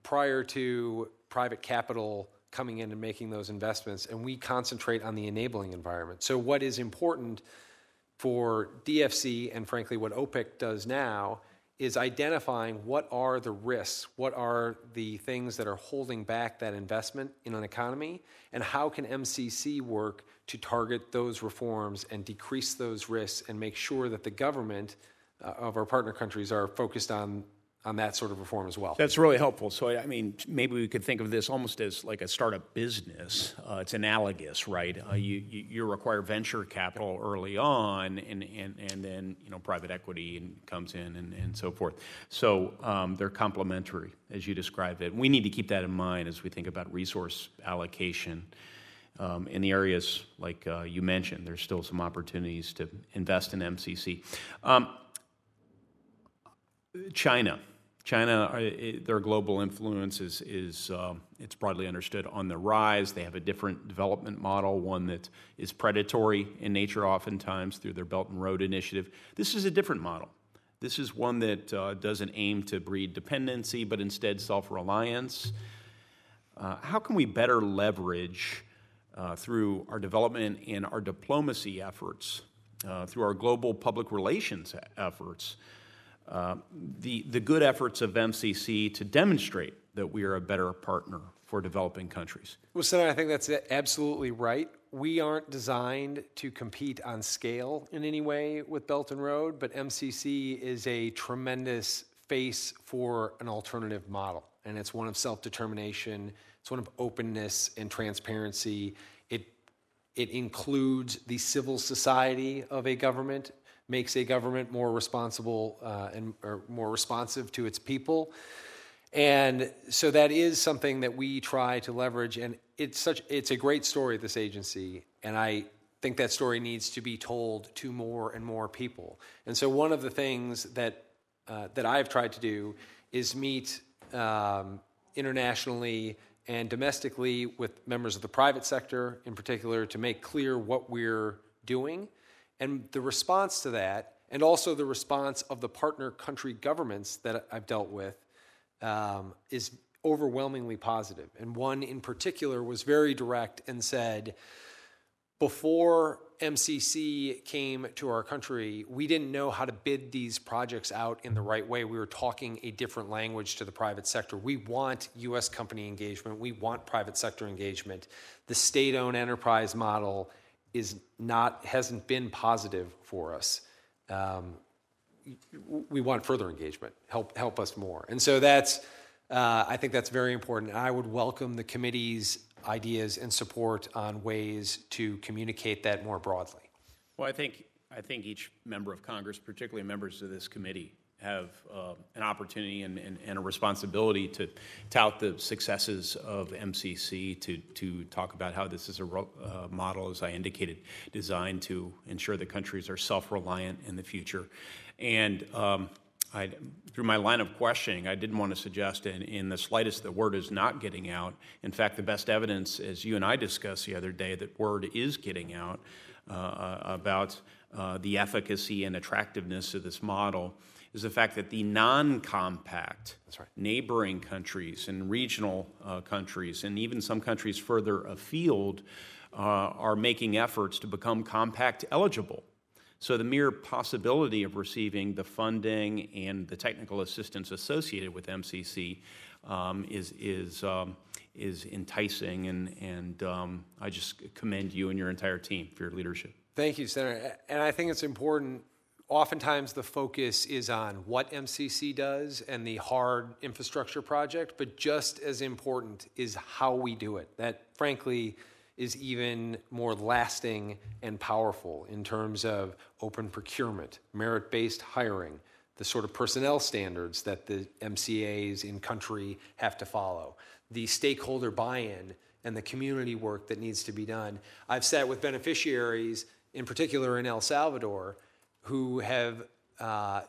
prior to private capital coming in and making those investments, and we concentrate on the enabling environment. So, what is important for DFC and frankly what OPIC does now is identifying what are the risks, what are the things that are holding back that investment in an economy, and how can MCC work to target those reforms and decrease those risks and make sure that the government uh, of our partner countries are focused on on that sort of reform as well. That's really helpful. So, I mean, maybe we could think of this almost as like a startup business. Uh, it's analogous, right? Uh, you, you require venture capital early on, and, and, and then you know private equity and comes in and, and so forth. So um, they're complementary, as you described it. We need to keep that in mind as we think about resource allocation. Um, in the areas like uh, you mentioned, there's still some opportunities to invest in MCC. Um, China. China, uh, their global influence is, is um, it's broadly understood on the rise. They have a different development model, one that is predatory in nature, oftentimes through their Belt and Road Initiative. This is a different model. This is one that uh, doesn't aim to breed dependency, but instead self reliance. Uh, how can we better leverage uh, through our development and our diplomacy efforts, uh, through our global public relations efforts? The, the good efforts of MCC to demonstrate that we are a better partner for developing countries. Well, Senator, I think that's absolutely right. We aren't designed to compete on scale in any way with Belt and Road, but MCC is a tremendous face for an alternative model. And it's one of self determination, it's one of openness and transparency. It, it includes the civil society of a government makes a government more responsible uh, and or more responsive to its people. And so that is something that we try to leverage. And it's such it's a great story this agency. And I think that story needs to be told to more and more people. And so one of the things that uh, that I've tried to do is meet um, internationally and domestically with members of the private sector in particular to make clear what we're doing. And the response to that, and also the response of the partner country governments that I've dealt with, um, is overwhelmingly positive. And one in particular was very direct and said, before MCC came to our country, we didn't know how to bid these projects out in the right way. We were talking a different language to the private sector. We want US company engagement, we want private sector engagement. The state owned enterprise model is not, hasn't been positive for us. Um, we want further engagement, help, help us more. And so that's, uh, I think that's very important. I would welcome the committee's ideas and support on ways to communicate that more broadly. Well, I think, I think each member of Congress, particularly members of this committee, have uh, an opportunity and, and, and, a responsibility to tout the successes of MCC, to, to talk about how this is a uh, model, as I indicated, designed to ensure that countries are self reliant in the future. And um, I, through my line of questioning, I didn't want to suggest in, in, the slightest that word is not getting out. In fact, the best evidence, as you and I discussed the other day, that word is getting out uh, uh about uh, the efficacy and attractiveness of this model is the fact that the non compact right. neighboring countries and regional uh, countries, and even some countries further afield, uh, are making efforts to become compact eligible. So the mere possibility of receiving the funding and the technical assistance associated with MCC um, is is um, is enticing, and and um, I just commend you and your entire team for your leadership. Thank you, Senator. And I think it's important. Oftentimes, the focus is on what MCC does and the hard infrastructure project, but just as important is how we do it. That, frankly, is even more lasting and powerful in terms of open procurement, merit based hiring, the sort of personnel standards that the MCAs in country have to follow, the stakeholder buy in, and the community work that needs to be done. I've sat with beneficiaries, in particular in El Salvador, who have. Uh,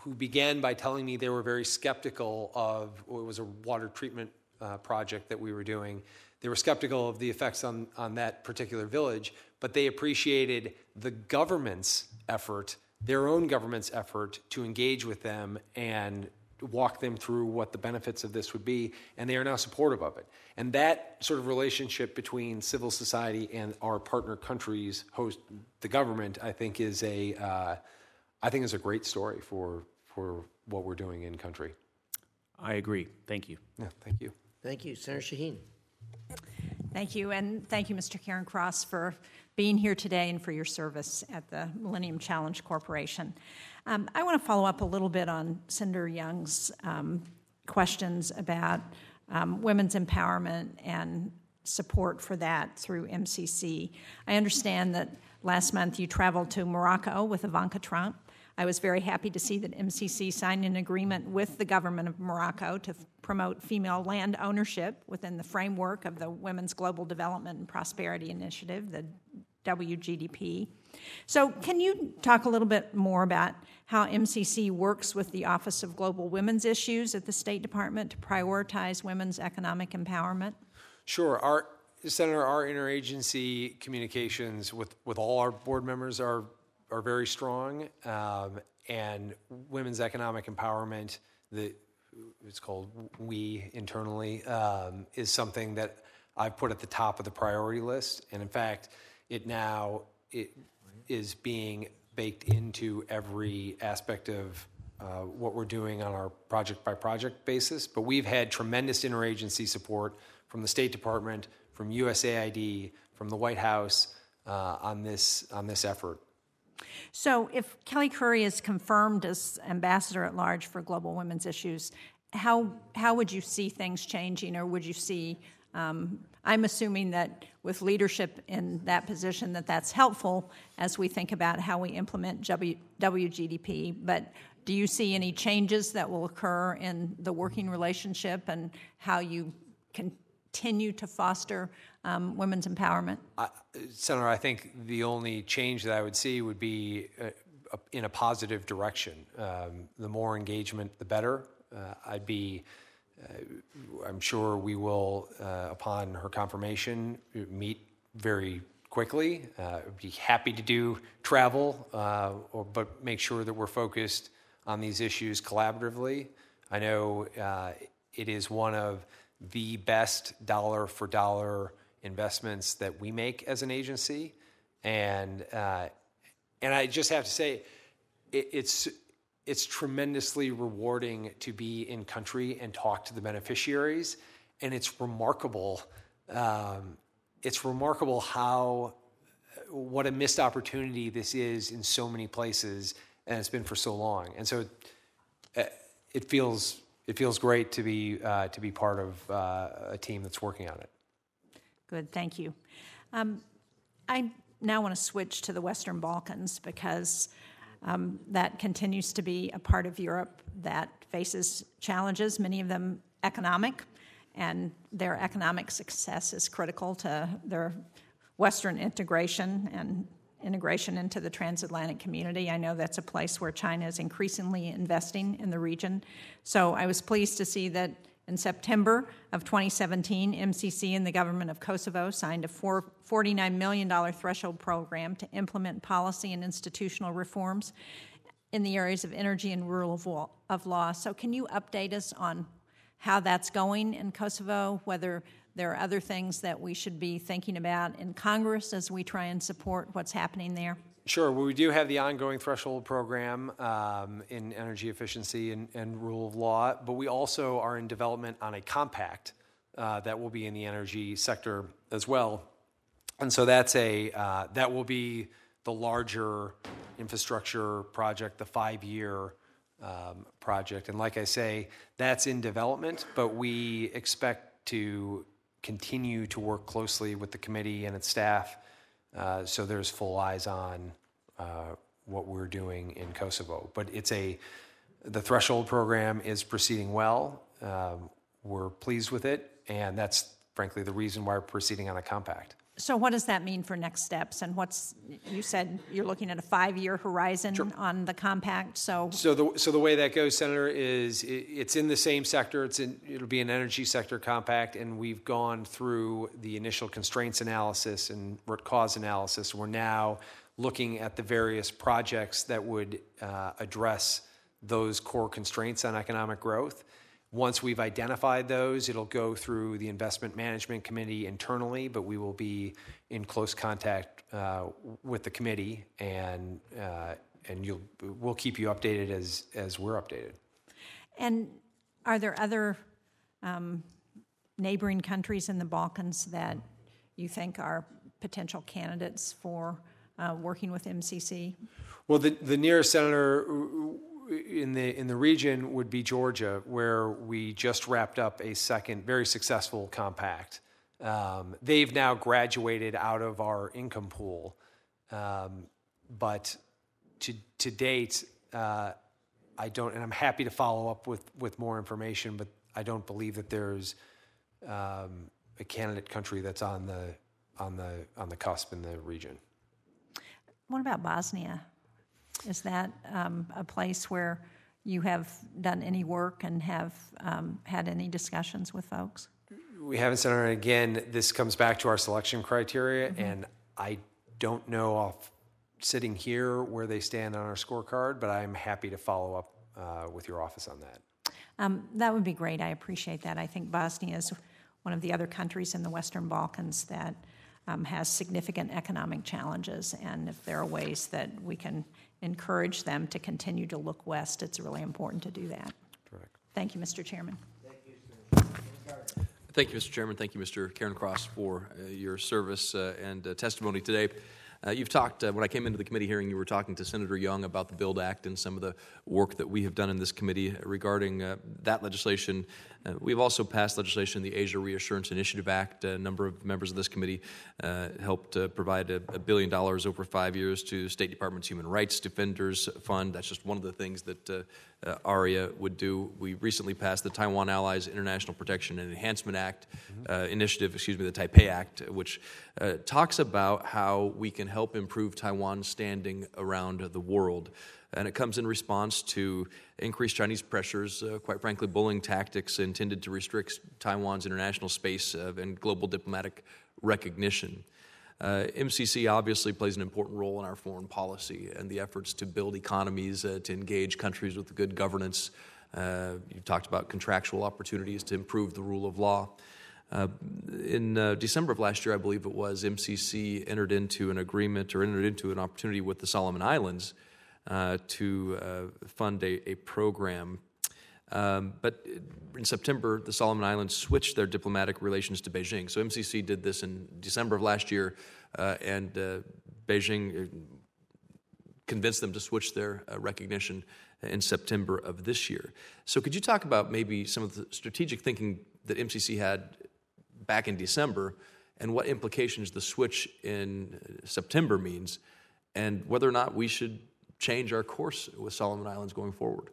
who began by telling me they were very skeptical of what was a water treatment uh, project that we were doing they were skeptical of the effects on, on that particular village, but they appreciated the government's effort, their own government's effort to engage with them and walk them through what the benefits of this would be, and they are now supportive of it. And that sort of relationship between civil society and our partner countries, host the government, I think is a, uh, I think is a great story for for what we're doing in country. I agree. Thank you. Yeah, thank you. Thank you, Senator Shaheen. Thank you, and thank you, Mr. Cairncross, for being here today and for your service at the Millennium Challenge Corporation. Um, I want to follow up a little bit on Senator Young's um, questions about um, women's empowerment and support for that through MCC. I understand that last month you traveled to Morocco with Ivanka Trump I was very happy to see that MCC signed an agreement with the government of Morocco to f- promote female land ownership within the framework of the Women's Global Development and Prosperity Initiative, the WGDP. So, can you talk a little bit more about how MCC works with the Office of Global Women's Issues at the State Department to prioritize women's economic empowerment? Sure. Our Senator, our interagency communications with, with all our board members are are very strong, um, and women's economic empowerment, the it's called we internally, um, is something that I've put at the top of the priority list, and in fact, it now it is being baked into every aspect of uh, what we're doing on our project by project basis. But we've had tremendous interagency support from the State Department, from USAID, from the White House uh, on this on this effort. So, if Kelly Currie is confirmed as ambassador at large for global women's issues, how how would you see things changing, or would you see? Um, I'm assuming that with leadership in that position, that that's helpful as we think about how we implement w, WGDP. But do you see any changes that will occur in the working relationship and how you continue to foster um, women's empowerment? Senator, I think the only change that I would see would be uh, in a positive direction. Um, the more engagement, the better. Uh, I'd be, uh, I'm sure we will, uh, upon her confirmation, meet very quickly. Uh, be happy to do travel, uh, or, but make sure that we're focused on these issues collaboratively. I know uh, it is one of the best dollar for dollar investments that we make as an agency, and uh, and I just have to say, it, it's it's tremendously rewarding to be in country and talk to the beneficiaries, and it's remarkable. Um, it's remarkable how what a missed opportunity this is in so many places, and it's been for so long. And so, uh, it feels it feels great to be uh, to be part of uh, a team that's working on it. Good, thank you. Um, I now want to switch to the Western Balkans because um, that continues to be a part of Europe that faces challenges, many of them economic, and their economic success is critical to their Western integration and integration into the transatlantic community. I know that's a place where China is increasingly investing in the region. So I was pleased to see that in September of 2017, MCC and the government of Kosovo signed a $49 million threshold program to implement policy and institutional reforms in the areas of energy and rule of law. So, can you update us on how that's going in Kosovo, whether there are other things that we should be thinking about in Congress as we try and support what's happening there? Sure. Well, we do have the ongoing threshold program um, in energy efficiency and, and, rule of law, but we also are in development on a compact uh, that will be in the energy sector as well. And so that's a uh, that will be the larger infrastructure project, the five-year um, project. And like I say, that's in development, but we expect to continue to work closely with the committee and its staff uh, so there's full eyes on uh, what we're doing in Kosovo. But it's a the threshold program is proceeding well. Um, we're pleased with it, and that's frankly the reason why we're proceeding on a compact. So, what does that mean for next steps? And what's you said you're looking at a five-year horizon sure. on the compact. So, so the so the way that goes, Senator, is it, it's in the same sector. It's in it'll be an energy sector compact, and we've gone through the initial constraints analysis and root cause analysis. We're now looking at the various projects that would uh, address those core constraints on economic growth. Once we've identified those, it'll go through the investment management committee internally, but we will be in close contact uh, with the committee, and uh, and you'll we'll keep you updated as as we're updated. And are there other um, neighboring countries in the Balkans that you think are potential candidates for uh, working with MCC? Well, the the nearest senator in the in the region would be Georgia, where we just wrapped up a second very successful compact. Um, they've now graduated out of our income pool, um, but to to date, uh, I don't, and I'm happy to follow up with with more information. But I don't believe that there's um, a candidate country that's on the on the on the cusp in the region. What about Bosnia? Is that um, a place where you have done any work and have um, had any discussions with folks? We haven't, sent Senator. Again, this comes back to our selection criteria, mm-hmm. and I don't know off sitting here where they stand on our scorecard, but I'm happy to follow up uh, with your office on that. Um, that would be great. I appreciate that. I think Bosnia is one of the other countries in the Western Balkans that um, has significant economic challenges, and if there are ways that we can encourage them to continue to look west, it's really important to do that. Correct. Thank you, Mr. Chairman. Thank you, Mr. Chairman. Thank you, Mr. Cairncross, for uh, your service uh, and uh, testimony today. Uh, you've talked, uh, when I came into the committee hearing, you were talking to Senator Young about the BUILD Act and some of the work that we have done in this committee regarding uh, that legislation. Uh, we've also passed legislation, the Asia Reassurance Initiative Act. A number of members of this committee uh, helped uh, provide a, a, billion dollars over five years to State Department's Human Rights Defenders Fund. That's just one of the things that uh, ARIA would do. We recently passed the Taiwan Allies International Protection and Enhancement Act mm-hmm. initiative, excuse me, the Taipei Act, which talks about how we can help help improve Taiwan's standing around the world. And it comes in response to increased Chinese pressures, uh, quite frankly, bullying tactics intended to restrict Taiwan's international space uh, and global diplomatic recognition. Uh, MCC obviously plays an important role in our foreign policy and the efforts to build economies, uh, to engage countries with good governance. Uh, you talked about contractual opportunities to improve the rule of law. Uh, in uh, December of last year, I believe it was, MCC entered into an agreement or entered into an opportunity with the Solomon Islands uh, to uh, fund a, a program. Um, but in September, the Solomon Islands switched their diplomatic relations to Beijing. So MCC did this in December of last year, uh, and uh, Beijing convinced them to switch their recognition in September of this year. So, could you talk about maybe some of the strategic thinking that MCC had back in December and what implications the switch in September means, and whether or not we should change our course with Solomon Islands going forward?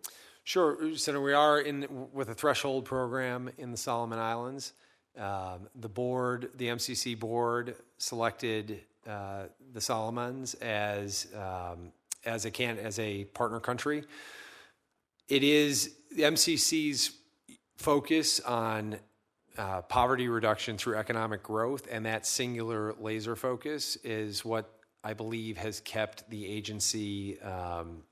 Sure, Senator. We are in with a threshold program in the Solomon Islands. Um, the board, the MCC board, selected uh, the Solomons as um, as a can as a partner country. It is the MCC's focus on uh, poverty reduction through economic growth, and that singular laser focus is what I believe has kept the agency um,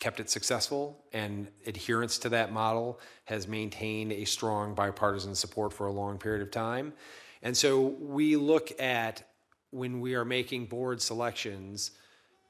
kept it successful, and adherence to that model has maintained a strong bipartisan support for a long period of time. And so we look at when we are making board selections,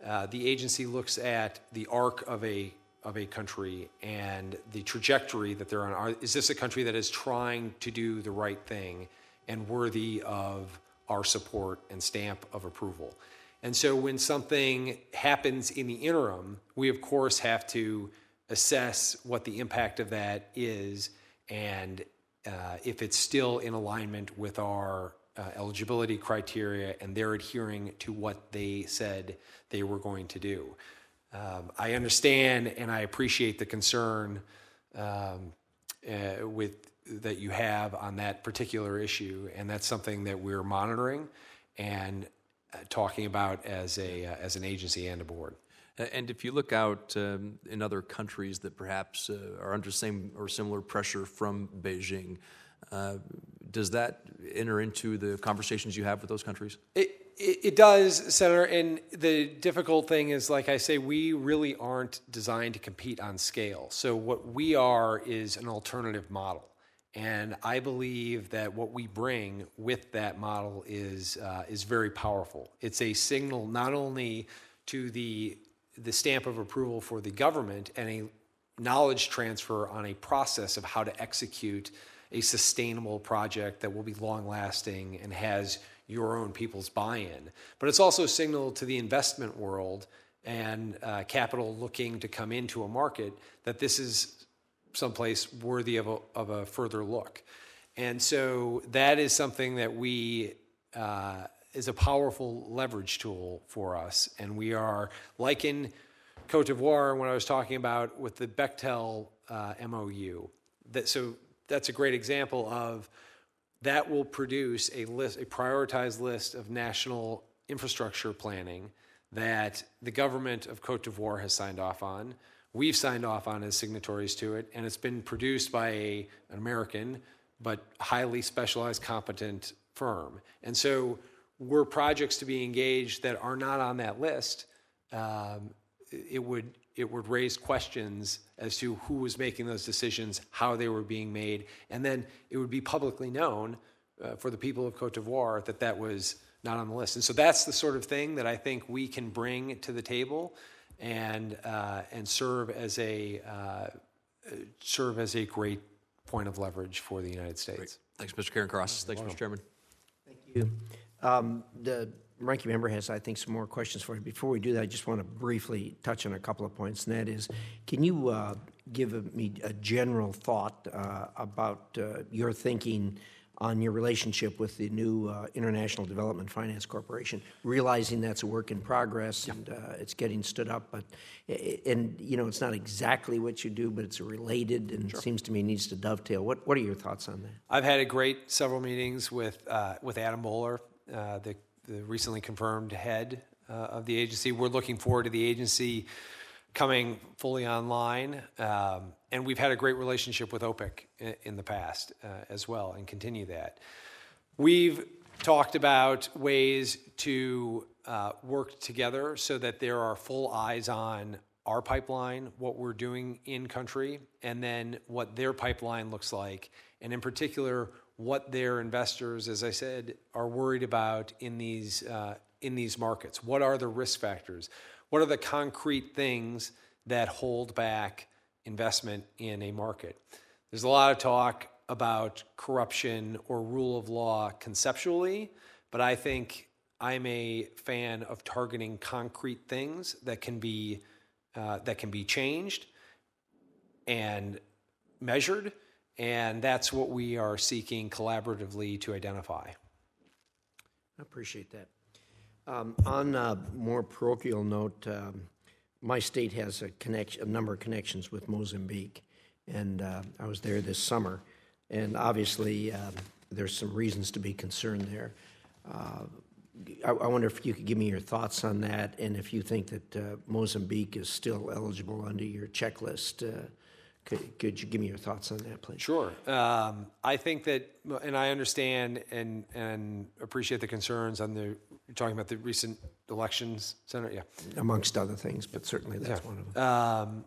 uh, the agency looks at the arc of a of a country and the trajectory that they're on. Are, is this a country that is trying to do the right thing and worthy of our support and stamp of approval? And so when something happens in the interim, we of course have to assess what the impact of that is and uh, if it's still in alignment with our uh, eligibility criteria and they're adhering to what they said they were going to do. Um, I understand and I appreciate the concern um, uh, with that you have on that particular issue, and that's something that we're monitoring and talking about as a uh, as an agency and a board. And if you look out um, in other countries that perhaps uh, are under same or similar pressure from Beijing, uh, does that enter into the conversations you have with those countries? It, it, it, does, Senator. And the difficult thing is, like I say, we really aren't designed to compete on scale. So, what we are is an alternative model. And I believe that what we bring with that model is, uh, is very powerful. It's a signal not only to the, the stamp of approval for the government and a knowledge transfer on a process of how to execute a sustainable project that will be long lasting and has your own people's buy in. But it's also a signal to the investment world and uh, capital looking to come into a market that this is someplace worthy of a, of a further look. And so that is something that we. Uh, is a powerful leverage tool for us. And we are, like in Cote d'Ivoire, when I was talking about with the Bechtel uh, MOU, that, so that's a great example of that will produce a list, a prioritized list of national infrastructure planning that the government of Cote d'Ivoire has signed off on. We've signed off on as signatories to it, and it's been produced by a, an American but highly specialized, competent firm. And so, were projects to be engaged that are not on that list, um, it would it would raise questions as to who was making those decisions, how they were being made, and then it would be publicly known uh, for the people of Cote d'Ivoire that that was not on the list. And so that's the sort of thing that I think we can bring to the table and uh, and serve as a uh, serve as a great point of leverage for the United States. Great. Thanks, Mr. Cairncross. Thanks, Mr. Chairman. Thank you. Um, the ranking member has, I think, some more questions for you. Before we do that, I just want to briefly touch on a couple of points, and that is, can you uh, give me a general thought uh, about uh, your thinking on your relationship with the new uh, International Development Finance Corporation, realizing that's a work in progress yeah. and uh, it's getting stood up, but and you know it's not exactly what you do, but it's related and sure. seems to me needs to dovetail. What what are your thoughts on that? I've had a great several meetings with uh, with Adam Boehler, the the recently confirmed head uh, of the agency. We're looking forward to the agency coming fully online. Um, and we've had a great relationship with OPIC in, in the past uh, as well and continue that. We've talked about ways to uh, work together so that there are full eyes on our pipeline, what we're doing in country, and then what their pipeline looks like, and in particular, what their investors, as I said, are worried about in these uh, in these markets. What are the risk factors? What are the concrete things that hold back investment in a market? There's a lot of talk about corruption or rule of law conceptually, but I think I'm a fan of targeting concrete things that can be uh, that can be changed and measured, and that's what we are seeking collaboratively to identify. I appreciate that. Um, on a more parochial note, um, my state has a connection, a number of connections with Mozambique, and uh, I was there this summer, and obviously um, there's some reasons to be concerned there. Uh, I, I, wonder if you could give me your thoughts on that, and if you think that uh, Mozambique is still eligible under your checklist. Uh, could, could, you give me your thoughts on that, please? Sure. Um, I think that, and I understand and and appreciate the concerns on the. You're talking about the recent elections, Senator. Yeah. Amongst other things, but certainly that's yeah. one of them. Um,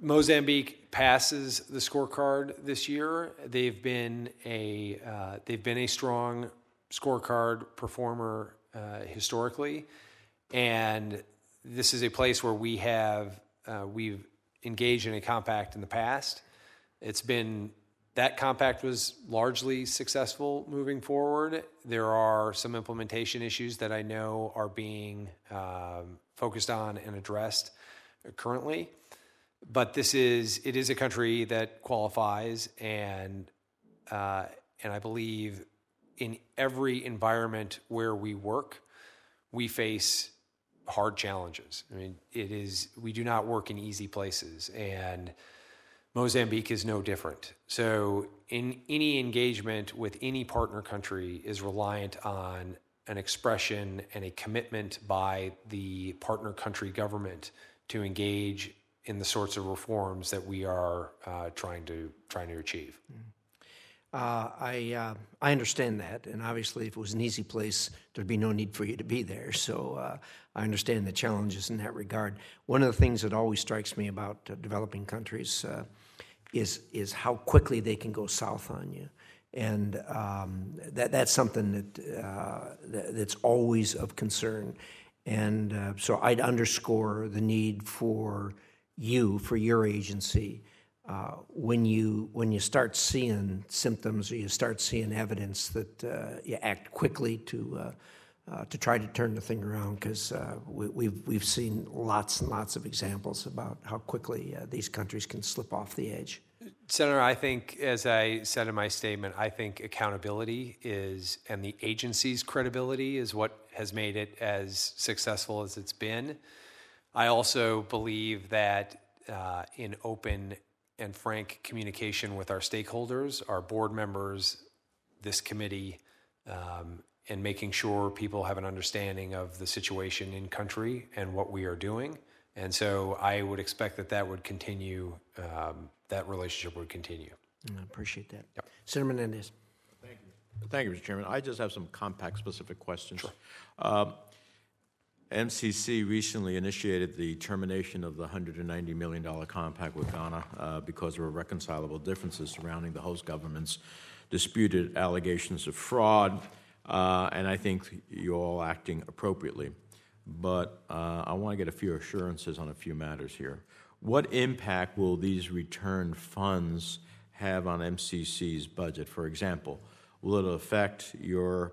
Mozambique passes the scorecard this year. They've been a uh, they've been a strong scorecard performer uh, historically, and this is a place where we have uh, we've engaged in a compact in the past. It's been that compact was largely successful moving forward. There are some implementation issues that I know are being um, focused on and addressed currently. But this is it is a country that qualifies, and uh, and I believe in every environment where we work, we face hard challenges. I mean, it is we do not work in easy places, and Mozambique is no different. So, in any engagement with any partner country is reliant on an expression and a commitment by the partner country government to engage in the sorts of reforms that we are uh, trying to trying to achieve. Mm-hmm. Uh, I uh, I understand that, and obviously, if it was an easy place, there'd be no need for you to be there. So uh, I understand the challenges in that regard. One of the things that always strikes me about uh, developing countries uh, is is how quickly they can go south on you, and um, that that's something that, uh, that, that's always of concern. And so I'd underscore the need for you, for your agency uh, when you when you start seeing symptoms or you start seeing evidence that uh, you act quickly to uh, uh to try to turn the thing around because uh, we've, we've seen lots and lots of examples about how quickly these countries can slip off the edge. Senator, I think, as I said in my statement, I think accountability is and the agency's credibility is what has made it as successful as it's been. I also believe that in open and frank communication with our stakeholders, our board members, this committee, um, and making sure people have an understanding of the situation in country and what we are doing. And so I would expect that that would continue, um, that relationship would continue. I appreciate that. Yep. Senator Menendez. Thank you. Thank you, Mr. Chairman. I just have some compact specific questions. Sure. Um, MCC recently initiated the termination of the $190 million compact with Ghana uh, because of irreconcilable differences surrounding the host government's disputed allegations of fraud, uh, and I think you're all acting appropriately. But uh, I want to get a few assurances on a few matters here. What impact will these return funds have on MCC's budget? For example, will it affect your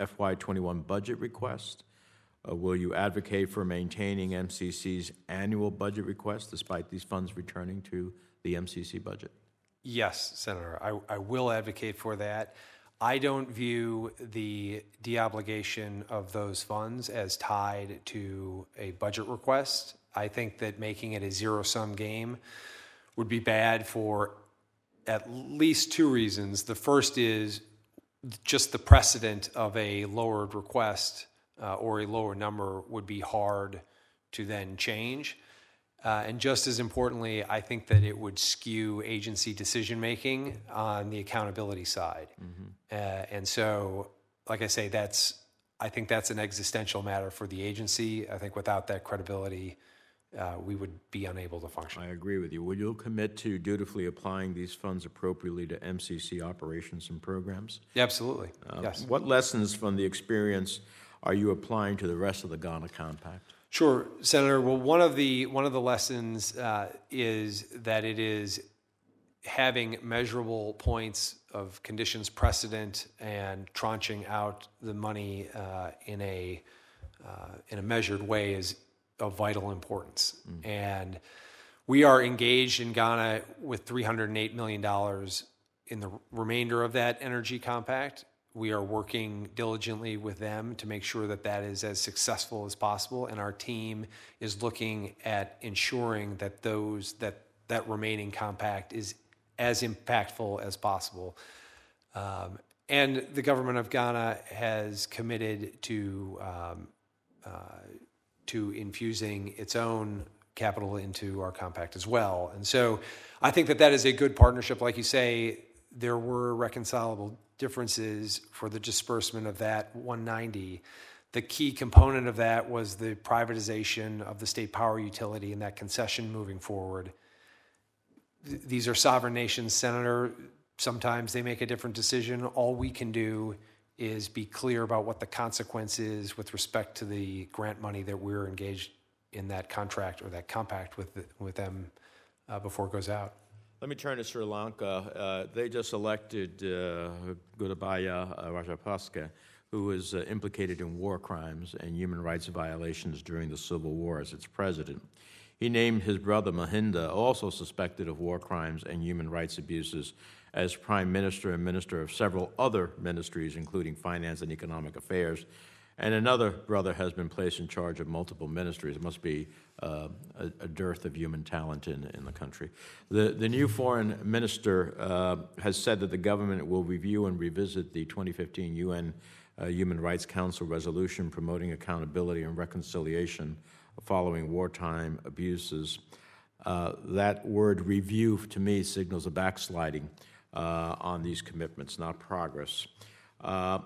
FY21 budget request? Uh, will you advocate for maintaining MCC's annual budget request despite these funds returning to the MCC budget? Yes, Senator. I, I will advocate for that. I don't view the deobligation of those funds as tied to a budget request. I think that making it a zero sum game would be bad for at least two reasons. The first is just the precedent of a lowered request uh, or a lower number would be hard to then change. Uh, and just as importantly, I think that it would skew agency decision making on the accountability side. Uh, and so, like I say, that's I think that's an existential matter for the agency. I think without that credibility, uh, we would be unable to function. I agree with you. Will you commit to dutifully applying these funds appropriately to MCC operations and programs? Absolutely. Uh, yes. What lessons from the experience are you applying to the rest of the Ghana Compact? Sure, Senator. Well, one of the one of the lessons uh, is that it is having measurable points of conditions precedent and tranching out the money uh, in a uh, in a measured way is of vital importance. And we are engaged in Ghana with 308 million dollars in the remainder of that energy compact. We are working diligently with them to make sure that that is as successful as possible, and our team is looking at ensuring that those that that remaining compact is as impactful as possible. Um, and the government of Ghana has committed to um, uh, to infusing its own capital into our compact as well. And so I think that that is a good partnership. Like you say, there were reconcilable differences for the disbursement of that 190. The key component of that was the privatization of the state power utility and that concession moving forward. Th- These are sovereign nations, Senator. Sometimes they make a different decision. All we can do is be clear about what the consequence is with respect to the grant money that we're engaged in that contract or that compact with, with them uh, before it goes out. Let me turn to Sri Lanka. Uh, they just elected uh, Gotabaya uh, Rajapaksa, who was implicated in war crimes and human rights violations during the civil war as its president. He named his brother Mahinda, also suspected of war crimes and human rights abuses, as prime minister and minister of several other ministries, including finance and economic affairs. And another brother has been placed in charge of multiple ministries. It must be uh, a, a dearth of human talent in, in the country. The, the new foreign minister uh, has said that the government will review and revisit the 2015 UN uh, Human Rights Council resolution promoting accountability and reconciliation following wartime abuses. Uh, that word review to me signals a backsliding uh, on these commitments, not progress. Uh,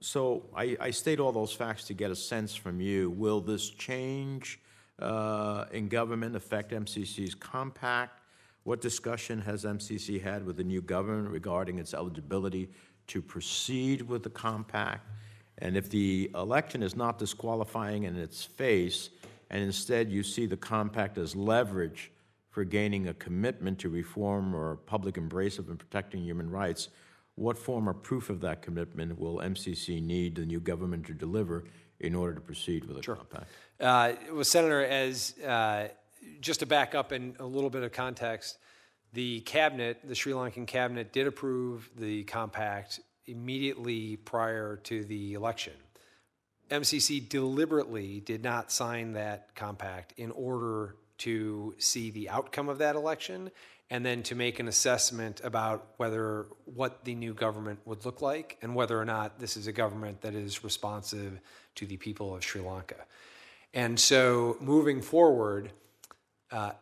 so I, I state all those facts to get a sense from you. Will this change uh, in government affect MCC's compact? What discussion has MCC had with the new government regarding its eligibility to proceed with the compact? And if the election is not disqualifying in its face, and instead you see the compact as leverage for gaining a commitment to reform or public embrace of and protecting human rights, what form or proof of that commitment will MCC need the new government to deliver in order to proceed with the compact? Uh, well, Senator, as uh, just to back up in a little bit of context, the cabinet, the Sri Lankan cabinet, did approve the compact immediately prior to the election. MCC deliberately did not sign that compact in order to see the outcome of that election and then to make an assessment about whether what the new government would look like and whether or not this is a government that is responsive to the people of Sri Lanka. And so moving forward, uh,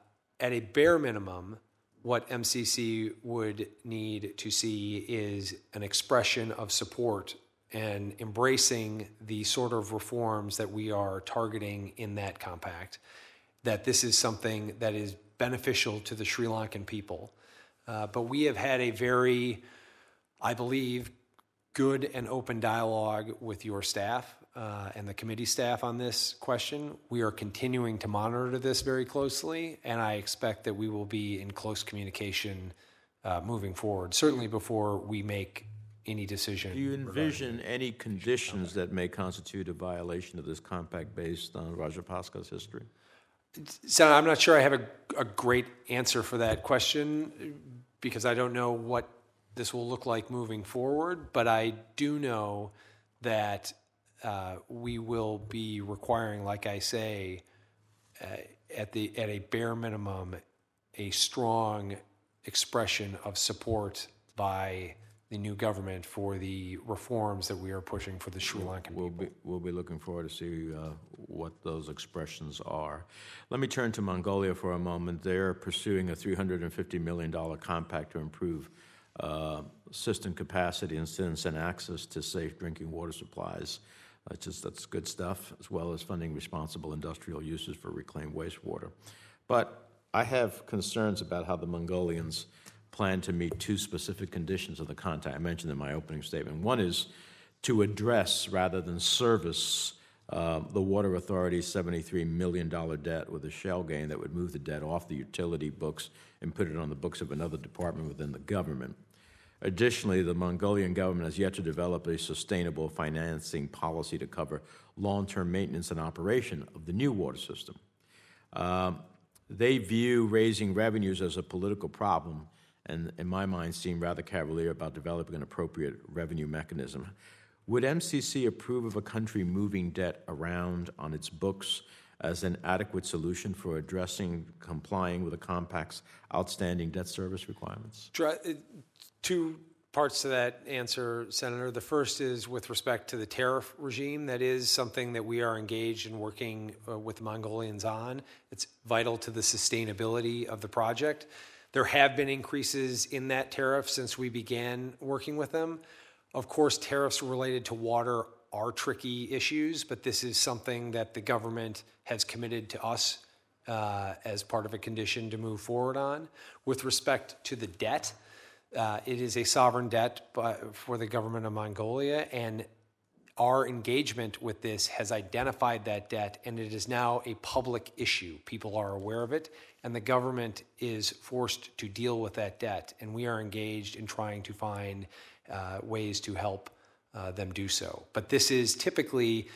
at a bare minimum, what MCC would need to see is an expression of support and embracing the sort of reforms that we are targeting in that compact, that this is something that is beneficial to the Sri Lankan people. Uh, but we have had a very, I believe, good and open dialogue with your staff uh, and the committee staff on this question. We are continuing to monitor this very closely, and I expect that we will be in close communication uh, moving forward, certainly before we make any decision. Do you envision any conditions that may constitute a violation of this compact based on Rajapaksa's history? So I'm not sure I have a, a great answer for that question because I don't know what this will look like moving forward, but I do know that uh, we will be requiring, like I say, uh, at the at a bare minimum, a strong expression of support by the new government for the reforms that we are pushing for the Sri Lankan We'll people. be, we'll be looking forward to see uh, what those expressions are. Let me turn to Mongolia for a moment. They're pursuing a $350 million compact to improve uh, system capacity and students and access to safe drinking water supplies. That's just that's good stuff, as well as funding responsible industrial uses for reclaimed wastewater. But I have concerns about how the Mongolians plan to meet two specific conditions of the contract I mentioned in my opening statement. One is to address rather than service uh, the Water Authority's $73 million debt with a shell gain that would move the debt off the utility books and put it on the books of another department within the government. Additionally, the Mongolian government has yet to develop a sustainable financing policy to cover long term maintenance and operation of the new water system. Um, they view raising revenues as a political problem, and in my mind, seem rather cavalier about developing an appropriate revenue mechanism. Would MCC approve of a country moving debt around on its books as an adequate solution for addressing complying with the compact's outstanding debt service requirements? Uh, Two parts to that answer, Senator. The first is with respect to the tariff regime. That is something that we are engaged in working uh, with the Mongolians on. It's vital to the sustainability of the project. There have been increases in that tariff since we began working with them. Of course, tariffs related to water are tricky issues, but this is something that the government has committed to us uh, as part of a condition to move forward on. With respect to the debt, uh, it is a sovereign debt by, for the government of Mongolia, and our engagement with this has identified that debt, and it is now a public issue. People are aware of it, and the government is forced to deal with that debt, and we are engaged in trying to find uh, ways to help uh, them do so. But this is typically,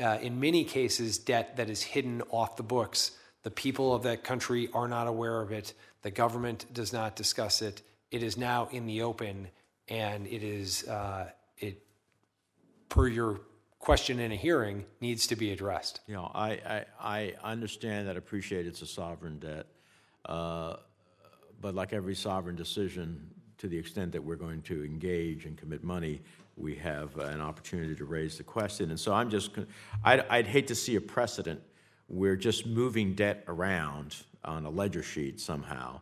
uh, in many cases, debt that is hidden off the books. The people of that country are not aware of it. The government does not discuss it. It is now in the open, and it is uh, it per your question in a hearing needs to be addressed. You know, I, I, I understand that, appreciate it's a sovereign debt, uh, but like every sovereign decision, to the extent that we're going to engage and commit money, we have an opportunity to raise the question. And so I'm just, I'd, I'd hate to see a precedent where just moving debt around on a ledger sheet somehow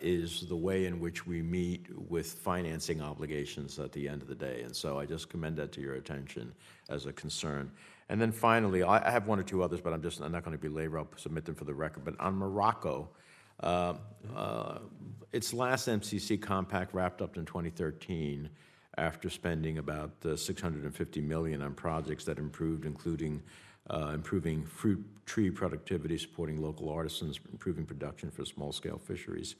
is the way in which we meet with financing obligations at the end of the day. And so I just commend that to your attention as a concern. And then finally, I I have one or two others, but I'm just I'm not going to belabor. I'll submit them for the record. But on Morocco, uh, uh, its last MCC compact wrapped up in 2013 after spending about uh, 650 million on projects that improved, including uh, improving fruit tree productivity, supporting local artisans, improving production for small-scale fisheries.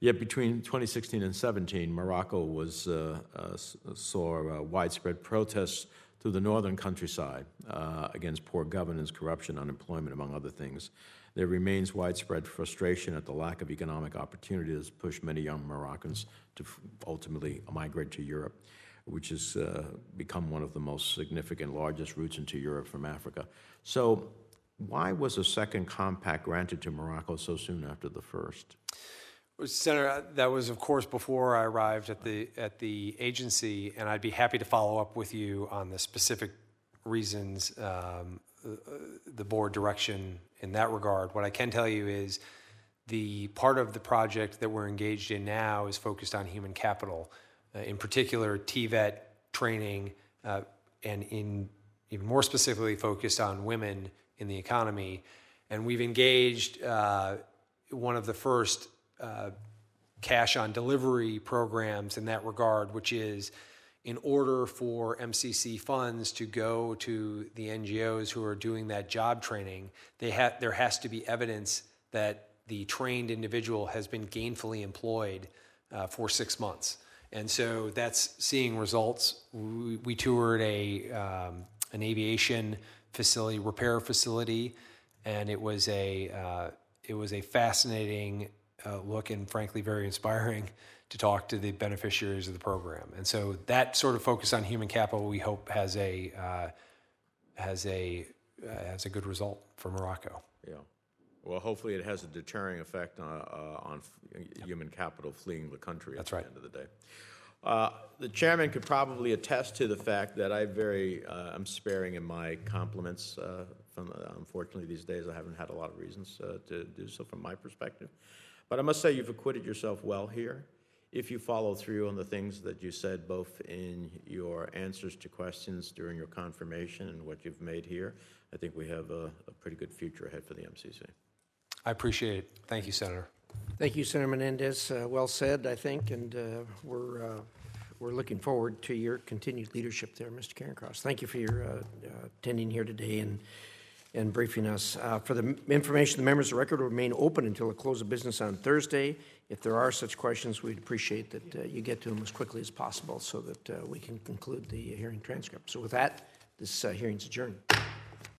Yet between 2016 and 17, Morocco was uh, uh, saw uh, widespread protests through the northern countryside uh, against poor governance, corruption, unemployment, among other things. There remains widespread frustration at the lack of economic opportunity that's pushed many young Moroccans to ultimately migrate to Europe, which has uh, become one of the most significant, largest routes into Europe from Africa. So, why was a second compact granted to Morocco so soon after the first? Senator, that was of course before I arrived at the at the agency, and I'd be happy to follow up with you on the specific reasons, um, uh, the board direction in that regard. What I can tell you is the part of the project that we're engaged in now is focused on human capital, uh, in particular TVET training, uh, and in even more specifically focused on women in the economy. And we've engaged uh, one of the first uh, cash on delivery programs in that regard, which is in order for MCC funds to go to the NGOs who are doing that job training, they ha- there has to be evidence that the trained individual has been gainfully employed uh, for six months. And so that's seeing results. We, we toured a, um, an aviation facility, repair facility, and it was a, uh, it was a fascinating uh, look and frankly very inspiring to talk to the beneficiaries of the program. And so that sort of focus on human capital, we hope has a uh, has a uh, has a good result for Morocco. Yeah. Well, hopefully it has a deterring effect on, uh, on f- human capital fleeing the country That's at right. the end of the day. Uh, The chairman could probably attest to the fact that I very, uh, I'm sparing in my compliments. uh, From, uh, unfortunately, these days, I haven't had a lot of reasons uh, to do so from my perspective. But I must say, you've acquitted yourself well here. If you follow through on the things that you said, both in your answers to questions during your confirmation and what you've made here, I think we have a, a pretty good future ahead for the MCC. I appreciate it. Thank you, Senator. Thank you, Senator Menendez. Uh, Well said, I think, and uh, we're, uh, we're looking forward to your continued leadership there, Mr. Cairncross. Thank you for your uh, uh, attending here today and, and briefing us. Uh, For the information, the members of record will remain open until the close of business on Thursday. If there are such questions, we'd appreciate that you get to them as quickly as possible so that we can conclude the hearing transcript. So with that, this hearing's adjourned.